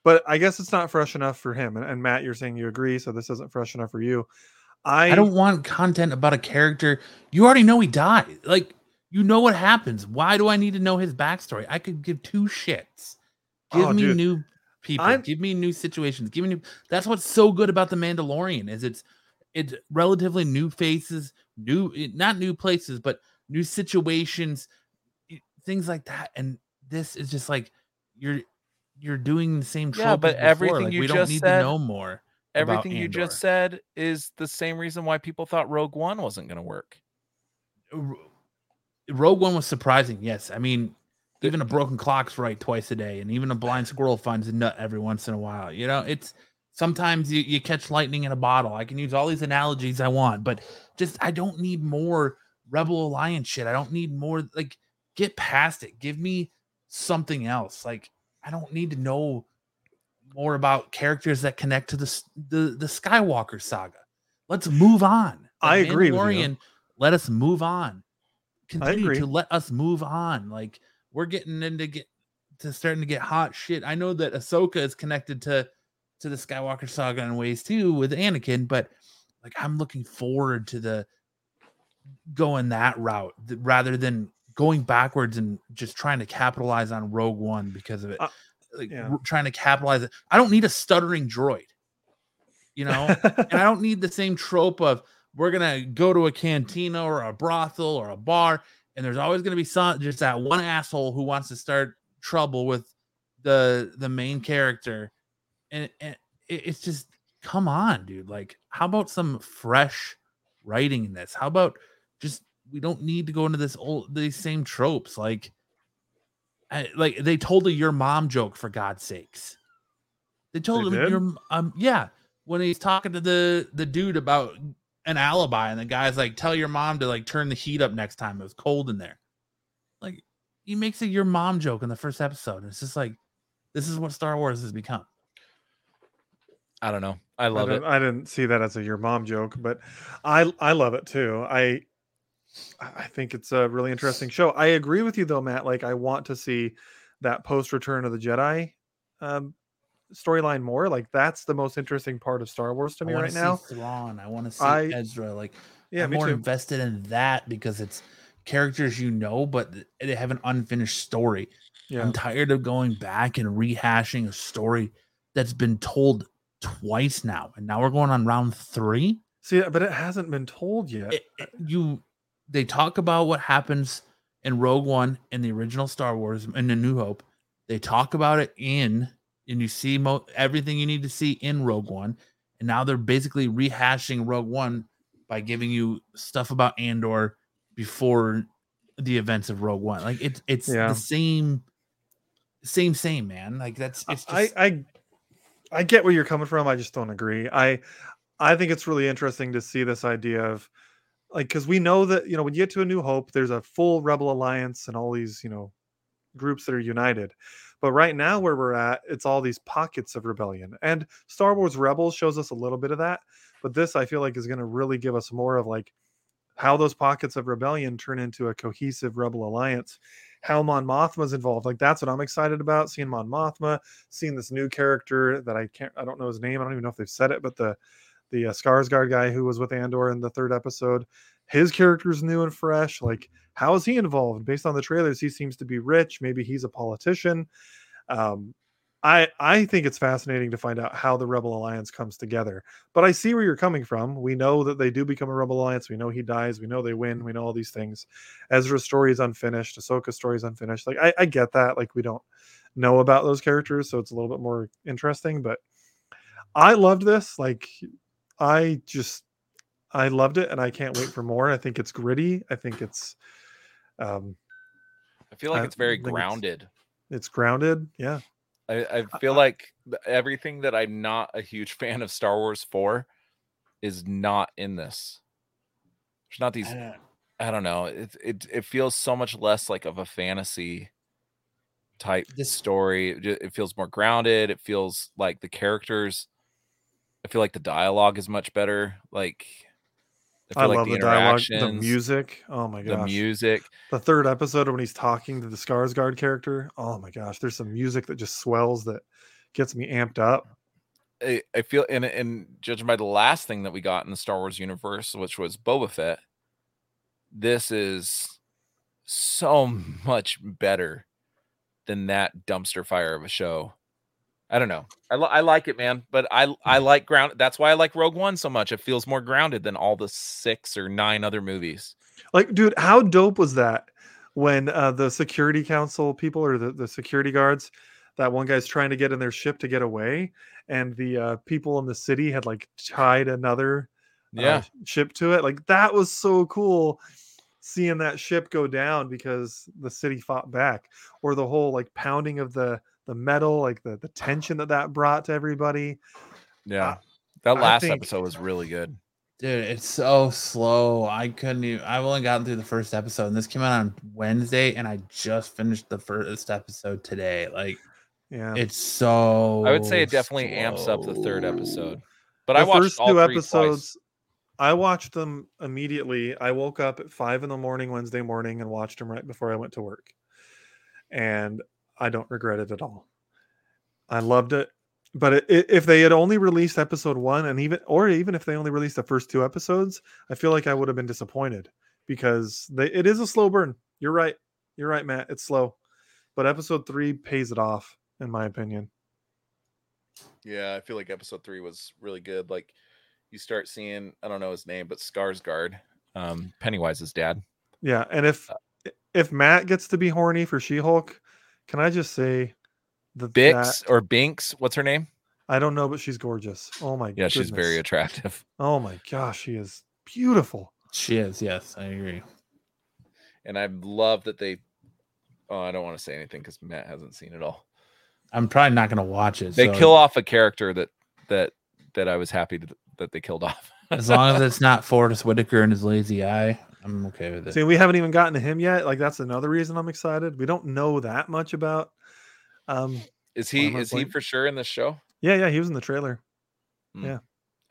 But I guess it's not fresh enough for him. And, and Matt, you're saying you agree, so this isn't fresh enough for you. I, I don't want content about a character. You already know he died. Like, you know what happens. Why do I need to know his backstory? I could give two shits. Give Oh, me dude. new people. I'm- Give me new situations. Give me new. That's what's so good about the Mandalorian is it's it's relatively new faces, new not new places, but new situations, things like that. And this is just like you're you're doing the same. Yeah, but before. everything Like, you we don't just need said- to know more. Everything you just said is the same reason why people thought Rogue One wasn't going to work. Uh, Rogue One was surprising. Yes, I mean, The- even a broken clock's right twice a day, and even a blind squirrel finds a nut every once in a while. You know, it's sometimes you, you catch lightning in a bottle. I can use all these analogies I want, but just I don't need more Rebel Alliance shit. I don't need more. Like, get past it. Give me something else. Like, I don't need to know more about characters that connect to the the the Skywalker saga. Let's move on. I agree with you. Let us move on. Continue agree. to let us move on. Like we're getting into get to starting to get hot shit. I know that Ahsoka is connected to to the Skywalker saga in ways too with Anakin, but like I'm looking forward to the going that route th- rather than going backwards and just trying to capitalize on Rogue One because of it. Uh, like Yeah. trying to capitalize it. I don't need a stuttering droid, you know, and I don't need the same trope of we're gonna go to a cantina or a brothel or a bar, and there's always gonna be some just that one asshole who wants to start trouble with the the main character, and, and it- it's just come on, dude. Like, how about some fresh writing in this? How about just we don't need to go into this old these same tropes like I, like they told a your mom joke for god's sakes they told They him did? your um yeah when he's talking to the the dude about an alibi and the guy's like tell your mom to like turn the heat up next time it was cold in there like he makes a your mom joke in the first episode and it's just like this is what star wars has become I don't know. I love I it. I didn't see that as a your mom joke, but I I love it too. I I think it's a really interesting show. I agree with you though, Matt. Like I want to see that post Return of the Jedi um, storyline more. Like that's the most interesting part of Star Wars to me right now. Thrawn. I want to see I- Ezra. Like, Yeah, I'm more too. invested in that because it's characters you know, but they have an unfinished story. Yeah, I'm tired of going back and rehashing a story that's been told twice now, and now we're going on round three. see, but it hasn't been told yet. It- it- you, they talk about what happens in Rogue One in the original Star Wars and the New Hope. They talk about it in, and you see mo- everything you need to see in Rogue One, and now they're basically rehashing Rogue One by giving you stuff about Andor before the events of Rogue One. Like it's it's Yeah. the same, same same man. Like that's it's I, I I get where you're coming from. I just don't agree. I I think it's really interesting to see this idea of like because we know that you know when you get to a new hope, there's a full rebel alliance and all these you know groups that are united. But right now, where we're at, it's all these pockets of rebellion. And Star Wars Rebels shows us a little bit of that. But this, I feel like, is going to really give us more of like how those pockets of rebellion turn into a cohesive rebel alliance. How Mon Mothma's involved. Like that's what I'm excited about. Seeing Mon Mothma, seeing this new character that I can't, I don't know his name. I don't even know if they've said it, but the the uh, Skarsgård guy who was with Andor in the third episode, his character's new and fresh. Like, how is he involved? Based on the trailers, he seems to be rich. Maybe he's a politician. Um, I I think it's fascinating to find out how the Rebel Alliance comes together. But I see where you're coming from. We know that they do become a Rebel Alliance. We know he dies. We know they win. We know all these things. Ezra's story is unfinished. Ahsoka's story is unfinished. Like I, I get that. Like we don't know about those characters, so it's a little bit more interesting. But I loved this. Like I just I loved it, and I can't wait for more. I think it's gritty. I think it's um I feel like I it's very think it's- grounded. it's grounded. Yeah. I, I feel like everything that I'm not a huge fan of Star Wars for is not in this. There's not these. I don't- I don't know. It it it feels so much less like of a fantasy type This- story. It feels more grounded. It feels like the characters. I feel like the dialogue is much better. Like I I, like love the, the, dialogue, the music. Oh my gosh, the music. the third episode when he's talking to the Skarsgård character. Oh my gosh, there's some music that just swells that gets me amped up. I, I feel and and judging by the last thing that we got in the Star Wars universe, which was Boba Fett, this is so much better than that dumpster fire of a show. I don't know. I, li- I like it, man, but I I like ground. That's why I like Rogue One so much. It feels more grounded than all the six or nine other movies. Like, dude, how dope was that when uh, the security council people or the, the security guards, that one guy's trying to get in their ship to get away, and the uh, people in the city had like tied another uh, Yeah, ship to it. Like that was so cool seeing that ship go down because the city fought back or the whole like pounding of the the metal like the the tension that that brought to everybody yeah. That last think- episode was really good. Dude, it's so slow. I couldn't even. I've only gotten through the first episode, and this came out on Wednesday, and I just finished the first episode today. Like, yeah it's so. I would say it definitely amps up the third episode. But the I watched first all two three episodes twice. i watched them immediately i woke up at five in the morning wednesday morning and watched them right before i went to work and i don't regret it at all i loved it but it, it, if they had only released episode one and even or even if they only released the first two episodes i feel like i would have been disappointed because they, it is a slow burn you're right you're right matt it's slow but episode three pays it off in my opinion. Yeah, I feel like episode three was really good. Like you start seeing, I don't know his name, but Skarsgård, um, Pennywise's dad. Yeah, and if if Matt gets to be horny for She-Hulk, can I just say that Bix that- or Binks, what's her name? I don't know, but she's gorgeous. Oh my gosh. Yeah, she's very attractive. Oh my gosh, she is beautiful. She is. Yes, I agree. And I love that they oh, I don't want to say anything because Matt hasn't seen it all. I'm probably not going to watch it. They so kill off a character that that that I was happy to, that they killed off. as long as it's not Forest Whitaker and his lazy eye. I'm okay with it. See, we haven't even gotten to him yet. Like that's another reason I'm excited. We don't know that much about. Um, Is he is he for sure in this show? yeah, yeah, he was in the trailer. Yeah.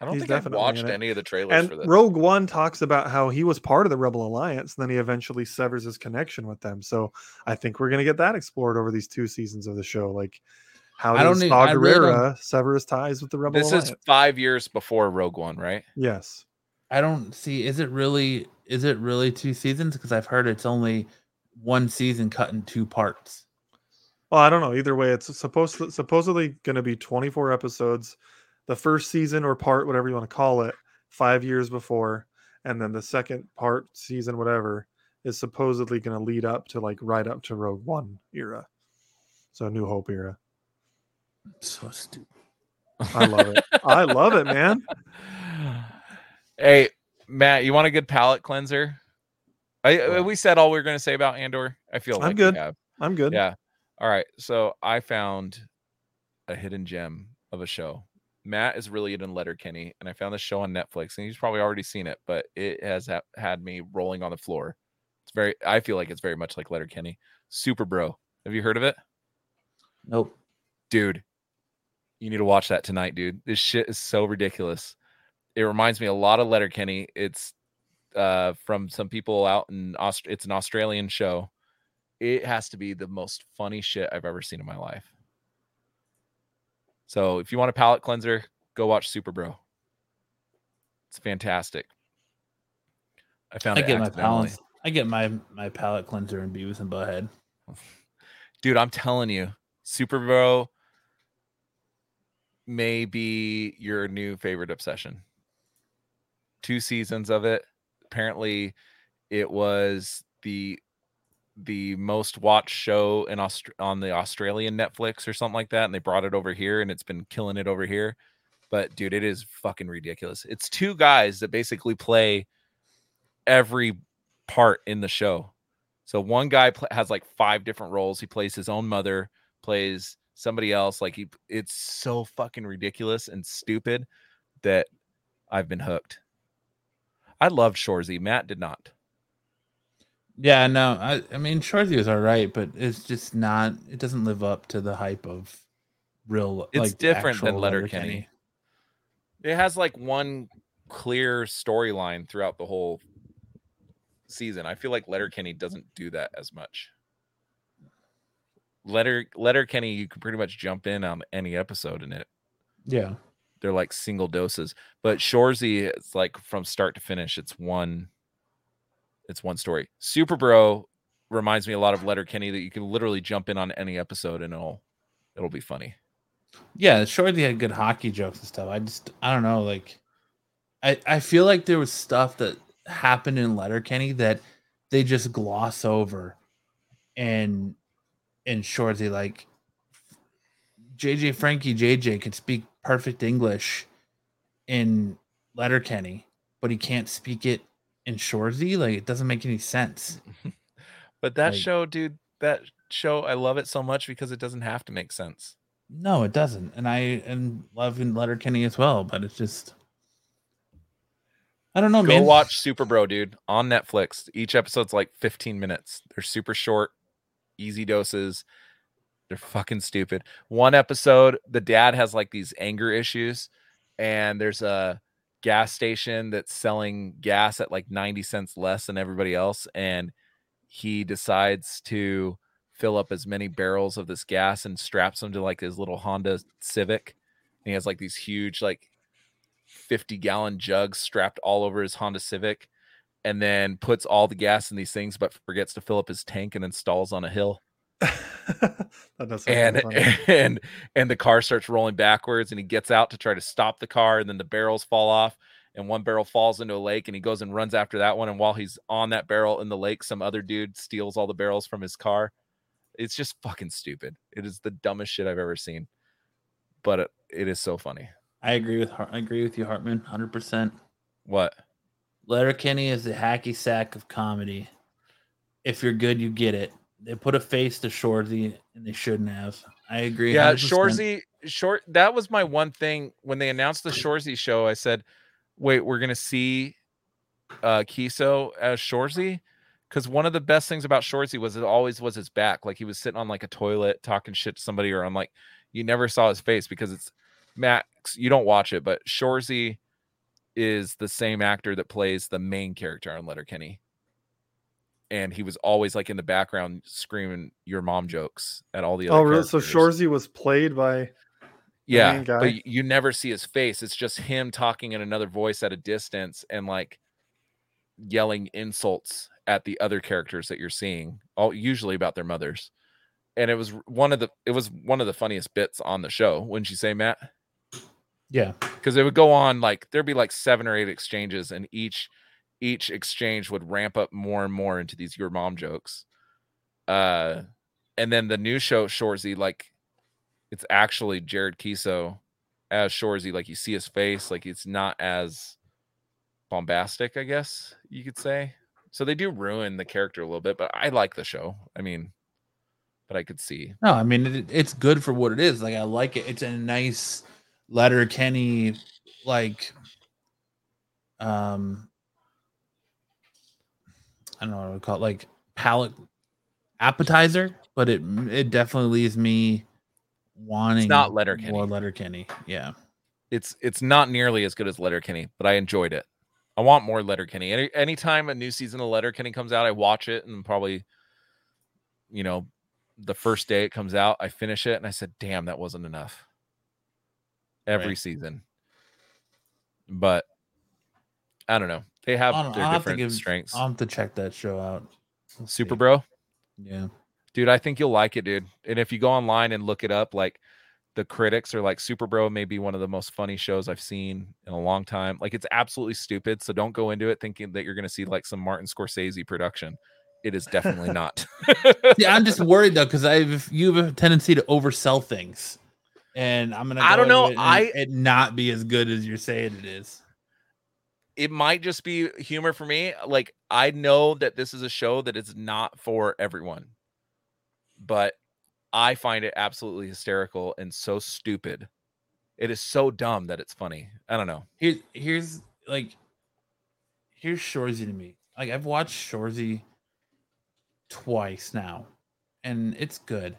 I don't He's think I've watched any of the trailers And for this. Rogue One talks about how he was part of the Rebel Alliance, and then he eventually severs his connection with them. So I think we're gonna get that explored over these two seasons of the show. Like, how does Saw really sever his ties with the Rebel this Alliance? is five years before Rogue One, right? yes. I don't see. Is it really? Is it really two seasons? Because I've heard it's only one season cut in two parts. Well, I don't know. Either way, it's supposed to, supposedly going to be 24 episodes. The first season or part, whatever you want to call it, five years before, and then the second part, season, whatever, is supposedly going to lead up to like right up to Rogue One era, so New Hope era. So stupid. I love it. I love it, man. Hey, Matt, you want a good palate cleanser? I, uh, we said all we are going to say about Andor. I feel I'm like we good. have. I'm good. Yeah. All right. So I found a hidden gem of a show. Matt is really into Letterkenny, and I found this show on Netflix, and he's probably already seen it, but it has ha- had me rolling on the floor. It's very. I feel like it's very much like Letterkenny. Superwog. Have you heard of it, Nope. dude? You need to watch that tonight, dude. This shit is so ridiculous. It reminds me a lot of Letterkenny. It's uh, from some people out in Aust- It's an Australian show. It has to be the most funny shit I've ever seen in my life. So if you want a palate cleanser, go watch Superwog. It's fantastic. I found I it get my palate. I get my my palate cleanser in Beavis and Butthead. dude i'm telling you superwog may be your new favorite obsession two seasons of it apparently it was the the most watched show in Aust- on the australian netflix or something like that and they brought it over here and it's been killing it over here but dude it is fucking ridiculous it's two guys that basically play every part in the show so one guy pl- has like five different roles. He plays his own mother, plays somebody else. Like he, it's so fucking ridiculous and stupid that I've been hooked. I loved Shoresy. Matt did not. Yeah, no, I I mean Shoresy was all right, but it's just not. It doesn't live up to the hype of real. It's like, different than actual Letterkenny. It has like one clear storyline throughout the whole season. I feel like Letterkenny doesn't do that as much. Letter Letterkenny, you can pretty much jump in on any episode in it. Yeah, they're like single doses. But Shoresy, it's like from start to finish, it's one, it's one story. Superwog reminds me a lot of Letterkenny that you can literally jump in on any episode and it'll it'll be funny. yeah. Shoresy had good hockey jokes and stuff. I just I don't know. Like, I I feel like there was stuff that happened in Letterkenny that they just gloss over, and and Shoresy like JJ Frankie JJ can speak perfect English in Letterkenny, but he can't speak it in Shoresy. Like it doesn't make any sense. But that Like- show, dude, that show, I love it so much because it doesn't have to make sense. No, it doesn't. And I and love in Letterkenny as well, but it's just I don't know, Go man. watch Superwog, dude, on Netflix. Each episode's like 15 minutes. They're super short, easy doses. They're fucking stupid. One episode, the dad has like these anger issues, and there's a gas station that's selling gas at like 90 cents less than everybody else. And he decides to fill up as many barrels of this gas and straps them to like his little Honda Civic. And he has like these huge, like 50 gallon jugs strapped all over his Honda Civic and then puts all the gas in these things but forgets to fill up his tank and installs on a hill. that does and funny. and and the car starts rolling backwards and he gets out to try to stop the car and then the barrels fall off and one barrel falls into a lake and he goes and runs after that one and while he's on that barrel in the lake some other dude steals all the barrels from his car it's just fucking stupid it is the dumbest shit i've ever seen but it, it is so funny I agree with I agree with you, Hartman, hundred percent. what Letterkenny is the hacky sack of comedy. If you're good, you get it. They put a face to Shoresy, and they shouldn't have. I agree. yeah 100%. shoresy short that was my one thing when they announced the shoresy show i said wait we're gonna see uh Keeso as shoresy because one of the best things about shoresy was it always was his back like he was sitting on like a toilet talking shit to somebody or I'm like you never saw his face because it's max you don't watch it but shoresy is the same actor that plays the main character on letterkenny and he was always like in the background screaming your mom jokes at all the oh, other Oh, really? So characters. Shoresy was played by. Yeah, main guy? but you never see his face. It's just him talking in another voice at a distance and like yelling insults at the other characters that you're seeing, all usually about their mothers. And it was one of the it was one of the funniest bits on the show, wouldn't you say, Matt? Yeah, Because it would go on like there'd be like seven or eight exchanges, and each each exchange would ramp up more and more into these your mom jokes. Uh and then the new show Shoresy, like it's actually Jared Keeso as Shoresy, like you see his face, like it's not as bombastic, I guess you could say. So they do ruin the character a little bit, but I like the show. I mean, but I could see. no, I mean it, it's good for what it is. Like I like it. It's a nice Letterkenny, like, um, I don't know what I would call it, like palate appetizer, but it it definitely leaves me wanting not Letterkenny. more Letterkenny. Yeah. it's it's not nearly as good as Letterkenny, but I enjoyed it. I want more Letterkenny. Any anytime a new season of Letterkenny comes out, I watch it and probably, you know, the first day it comes out, I finish it and I said, "Damn, that wasn't enough." Every Right. season, but I don't know. They have I'll- their I'll have different give- strengths. I'll have to check that show out. We'll Super see. Bro, Yeah. dude, I think you'll like it, dude. And if you go online and look it up, like the critics are like Superwog may be one of the most funny shows I've seen in a long time. Like it's absolutely stupid. So don't go into it thinking that you're gonna see like some Martin Scorsese production. It is definitely not. yeah, I'm just worried though because I've you have a tendency to oversell things, and I'm gonna. I don't know, into it and I- it not be as good as you're saying it is. It might just be humor for me. Like I know that this is a show that is not for everyone, but I find it absolutely hysterical and so stupid. It is so dumb that it's funny. I don't know. Here's here's like here's Shoresy to me. Like I've watched Shoresy twice now, and it's good.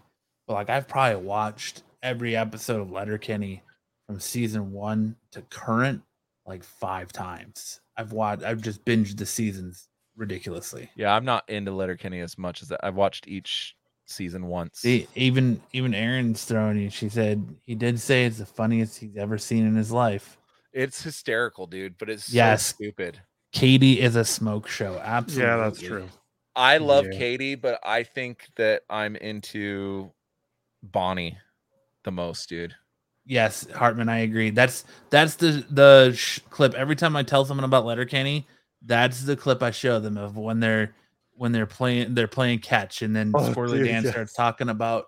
But like I've probably watched every episode of Letterkenny from season one to current like five times. I've watched. I've just binged the seasons ridiculously. Yeah, I'm not into Letterkenny as much as that. I've watched each season once. See, even even Aaron's throwing you. She said he did say it's the funniest he's ever seen in his life. It's hysterical, dude, but it's Yes. so stupid. Katie is a smoke show. Absolutely. Yeah, that's true. I love Yeah. Katie, but I think that I'm into Bonnie the most, dude. Yes, Hartman, I agree. That's that's the the sh- clip. Every time I tell someone about Letterkenny, that's the clip I show them of when they're when they're playing they're playing catch, and then Oh, Squirrely dude, Dan yes. starts talking about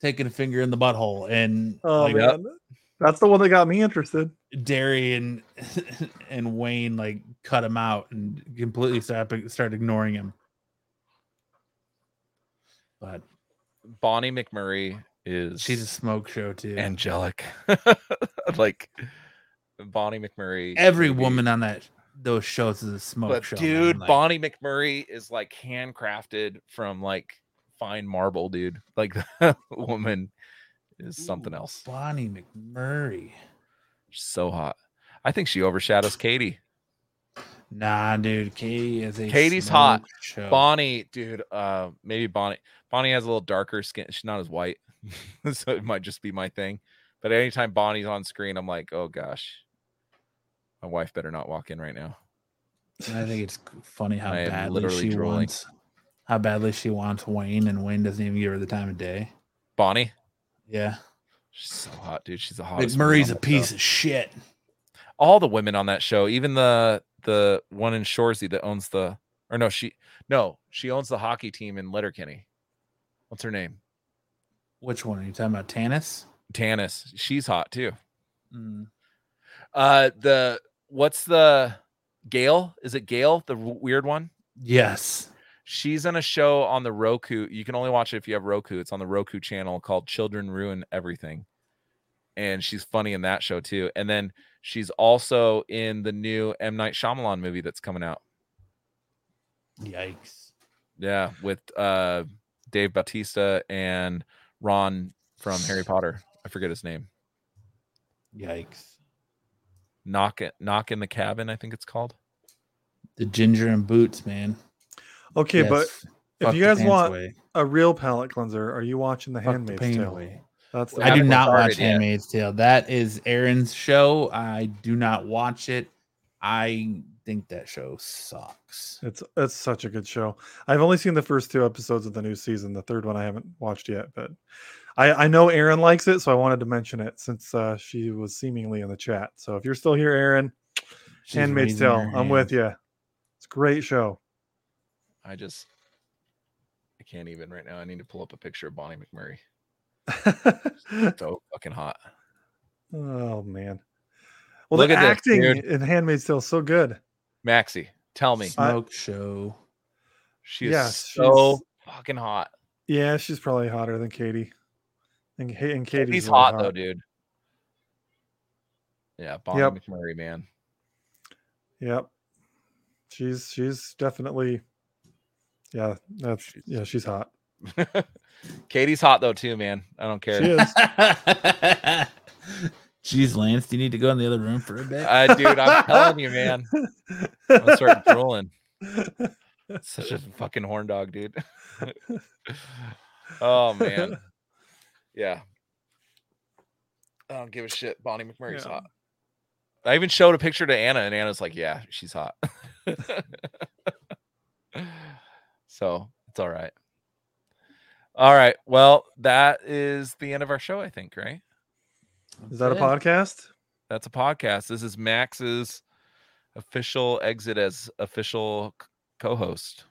taking a finger in the butthole, and Oh like, man, that's the one that got me interested. Derry and and Wayne like cut him out and completely start start ignoring him. But Bonnie McMurray is she's a smoke show too. angelic. like Bonnie McMurray. Every woman on that those shows is a smoke but show. dude. Like, Bonnie McMurray is like handcrafted from like fine marble, dude. Like the woman is something Ooh, else. Bonnie McMurray. So hot. I think she overshadows Katie. Nah, dude, Katie is a Katie's hot. Show. Bonnie, dude, uh maybe Bonnie. Bonnie has a little darker skin. She's not as white. so it might just be my thing. But anytime Bonnie's on screen, I'm like, oh gosh. My wife better not walk in right now. I think it's funny how I badly she drooling. wants how badly she wants Wayne, and Wayne doesn't even give her the time of day. Bonnie. Yeah. She's so hot, dude. She's the hottest. woman McMurray's a that show. piece of shit. All the women on that show, even the the one in Shoresy that owns the or no, she no, she owns the hockey team in Letterkenny. What's her name? Which one are you talking about? Tannis? Tanis. She's hot too. Mm. Uh the what's the Gail? Is it Gail, the weird one? Yes. She's in a show on the Roku. You can only watch it if you have Roku. It's on the Roku channel called Children Ruin Everything. And she's funny in that show too. And then she's also in the new M. Night Shyamalan movie that's coming out. Yikes. Yeah, with uh Dave Bautista and Ron from Harry Potter. I forget his name. Yikes. Knock it knock in the cabin, I think it's called. The ginger and boots, man. Okay, but if Fuck you guys pants want away. a real palate cleanser, are you watching The Fuck Handmaid's pain Tale? away. That's the I do haven't watch yet. Handmaid's Tale. That is Aaron's show. I do not watch it. I think that show sucks. It's it's such a good show. I've only seen the first two episodes of the new season. The third one I haven't watched yet, but I I know Aaron likes it, so I wanted to mention it since uh, she was seemingly in the chat. So if you're still here, Aaron, She's Handmaid's Tale, I'm with you. It's a great show. I just I can't even right now. I need to pull up a picture of Bonnie McMurray. So fucking hot. oh man. Well, Look the at this, acting dude. in Handmaid's Tale is so good. Maxie, tell me. I- Smoke show. She is Yes, so fucking hot. Yeah, she's probably hotter than Katie. And, Ka- and Katie's He's really hot, though, dude. Yeah, Bonnie Yep. McMurray, man. Yep. She's she's definitely yeah, that's She's- yeah, she's hot. Katie's hot though too, man. I don't care. She is. Jeez, Lance, do you need to go in the other room for a bit? Uh, dude, I'm telling you, man. I'm gonna start drooling. Such a fucking horn dog, dude. oh man. Yeah. I don't give a shit. Bonnie McMurray's Yeah. hot. I even showed a picture to Anna, and Anna's like, "Yeah, she's hot." so it's all right. All right. Well, that is the end of our show. I think. Right. Is that a podcast? That's a podcast. This is Max's official exit as official co-host.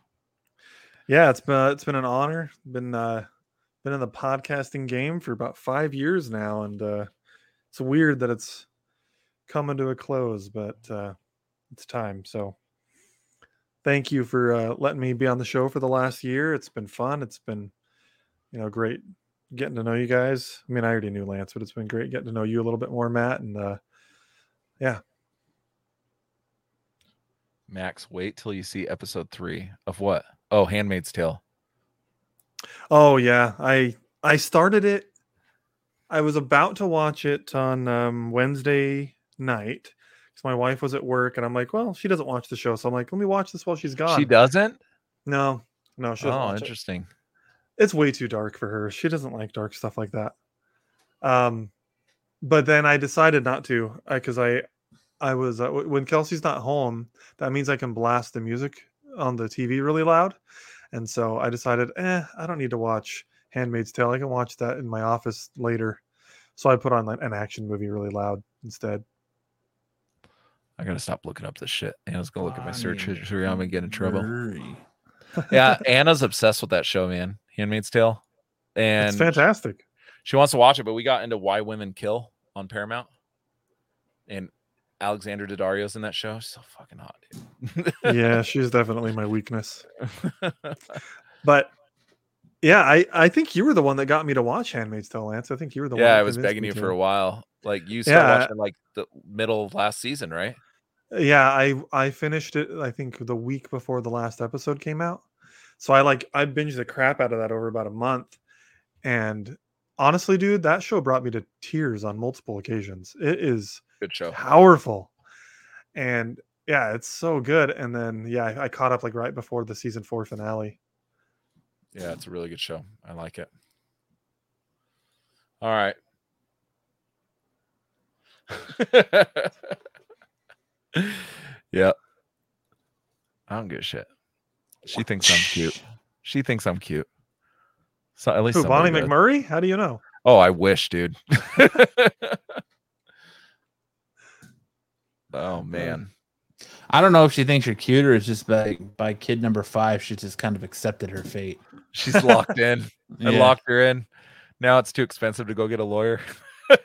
Yeah, it's been it's been an honor. Been uh been in the podcasting game for about five years now, and uh it's weird that it's coming to a close, but uh it's time. So thank you for uh letting me be on the show for the last year. It's been fun. It's been you know great getting to know you guys. I mean, I already knew Lance, but it's been great getting to know you a little bit more, Matt. And uh yeah. Max, wait till you see episode three of what? Oh, Handmaid's Tale. Oh yeah, I I started it. I was about to watch it on um, Wednesday night because my wife was at work, and I'm like, well, she doesn't watch the show, so I'm like, let me watch this while she's gone. She doesn't. No, no, she doesn't. Oh, watch it. Interesting. It's way too dark for her. She doesn't like dark stuff like that. Um, but then I decided not to because I, I was uh, w- when Kelsey's not home. That means I can blast the music on the TV really loud, and so I decided, eh, I don't need to watch Handmaid's Tale. I can watch that in my office later. So I put on like an action movie really loud instead. I gotta stop looking up this shit. Anna's gonna look at my search history. I'm gonna get in trouble. Yeah, Anna's obsessed with that show, man. Handmaid's Tale, and it's fantastic. she wants to watch it. But we got into Why Women Kill on Paramount, and Alexandra Daddario's in that show. She's so fucking hot, dude. yeah, she's definitely my weakness. But yeah, I I think you were the one that got me to watch Handmaid's Tale, Lance. I think you were the one. yeah, I was begging you to. for a while. Like you started Yeah. watching like the middle of last season, right? Yeah, I I finished it. I think the week before the last episode came out. So I like I binged the crap out of that over about a month, and honestly, dude, that show brought me to tears on multiple occasions. It is Good show. powerful, and yeah, it's so good. And then yeah, I, I caught up like right before the season four finale. Yeah, it's a really good show. I like it. All right. yep. I don't give a shit. She thinks I'm cute. She thinks I'm cute. So at least Who, Bonnie does. McMurray? How do you know? Oh, I wish, dude. oh man. I don't know if she thinks you're cute or it's just by by kid number five, she just kind of accepted her fate. She's locked in. I Yeah. locked her in. Now it's too expensive to go get a lawyer.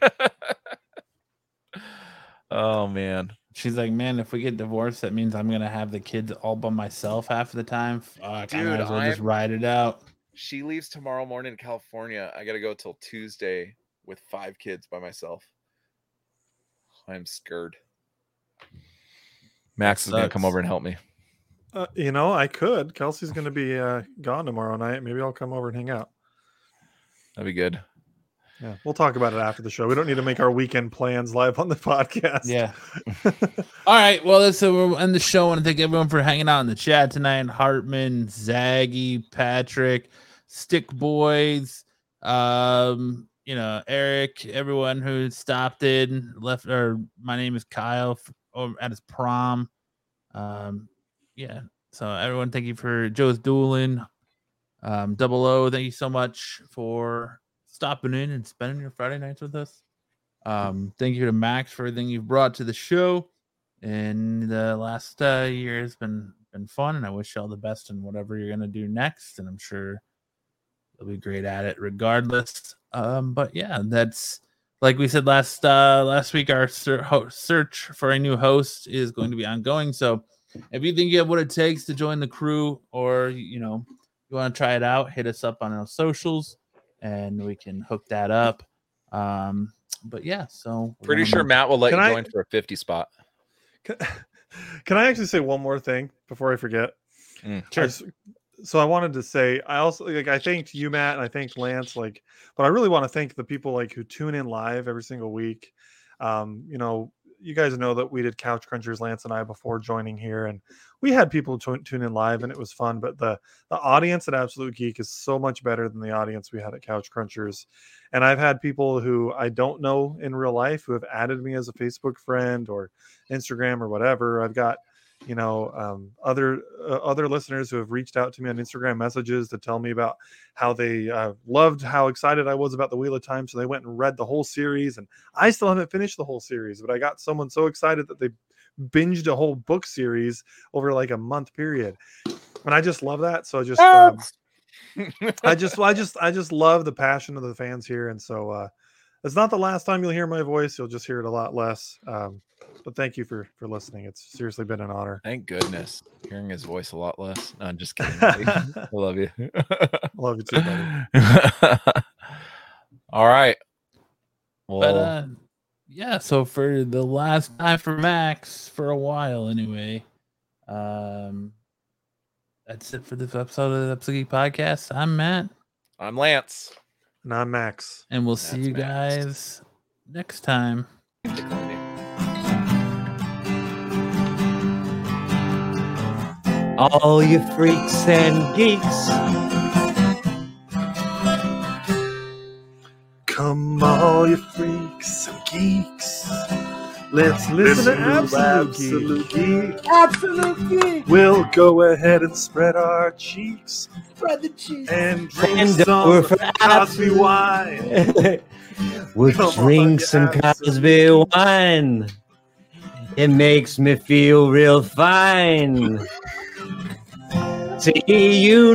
oh man. She's like, man, if we get divorced, that means I'm gonna have the kids all by myself half of the time. Fuck, I Dude, might as well just I'm- ride it out. She leaves tomorrow morning to California. I gotta go till Tuesday with five kids by myself. I'm scared. Max is gonna come over and help me. Uh, you know, I could. Kelsey's going to be uh, gone tomorrow night. Maybe I'll come over and hang out. That'd be good. Yeah, we'll talk about it after the show. We don't need to make our weekend plans live on the podcast. Yeah. All right. Well, that's so we'll end the show. I want to thank everyone for hanging out in the chat tonight. Hartman, Zaggy, Patrick, Stick Boys, um, you know, Eric, everyone who stopped in, left or my name is Kyle over at his prom. Um, yeah. So everyone, thank you for Joe's dueling. Um, double O, thank you so much for stopping in and spending your Friday nights with us. Um, thank you to Max for everything you've brought to the show. And the last uh, year has been been fun, and I wish you all the best in whatever you're gonna do next. And I'm sure you'll be great at it, regardless. Um, but yeah, that's like we said last uh, last week. Our ser- ho- search for a new host is going to be ongoing. So if you think you have what it takes to join the crew, or you know you want to try it out, hit us up on our socials, and we can hook that up. Um, but yeah, so Pretty gonna- sure Matt will let Can you I- join for a 50 spot. Can, can I actually say one more thing before I forget? Mm. I just- so I wanted to say I also like I thanked you, Matt, and I thanked Lance. Like, but I really want to thank the people like who tune in live every single week. Um, you know, you guys know that we did Couch Crunchers, Lance and I, before joining here, and we had people tu- tune in live, and it was fun. But the the audience at Absolute Geek is so much better than the audience we had at Couch Crunchers. And I've had people who I don't know in real life who have added me as a Facebook friend or Instagram or whatever. I've got you know um, other uh, other listeners who have reached out to me on Instagram messages to tell me about how they uh, loved how excited I was about the Wheel of Time, so they went and read the whole series. And I still haven't finished the whole series, but I got someone so excited that they binged a whole book series over like a month period, and I just love that. So I just um, I just I just I just love the passion of the fans here, and so uh, it's not the last time you'll hear my voice. You'll just hear it a lot less. Um, but thank you for for listening. It's seriously been an honor. Thank goodness. Hearing his voice a lot less. No, I'm just kidding. I love you. I love you too, buddy. All right. But uh, yeah, so for the last time for Max for a while anyway. Um that's it for this episode of the Episode Podcast. I'm Matt, I'm Lance. And I'm Max. and we'll see you Max. guys next time. All you freaks and geeks. Come all you freaks and geeks. Let's listen, to Absolute, Geek. Absolute geek. We'll go ahead and spread our cheeks Spread the cheese. and drink And some over for Cosby wine. we'll Come drink you some absolute Cosby wine. It makes me feel real fine. See you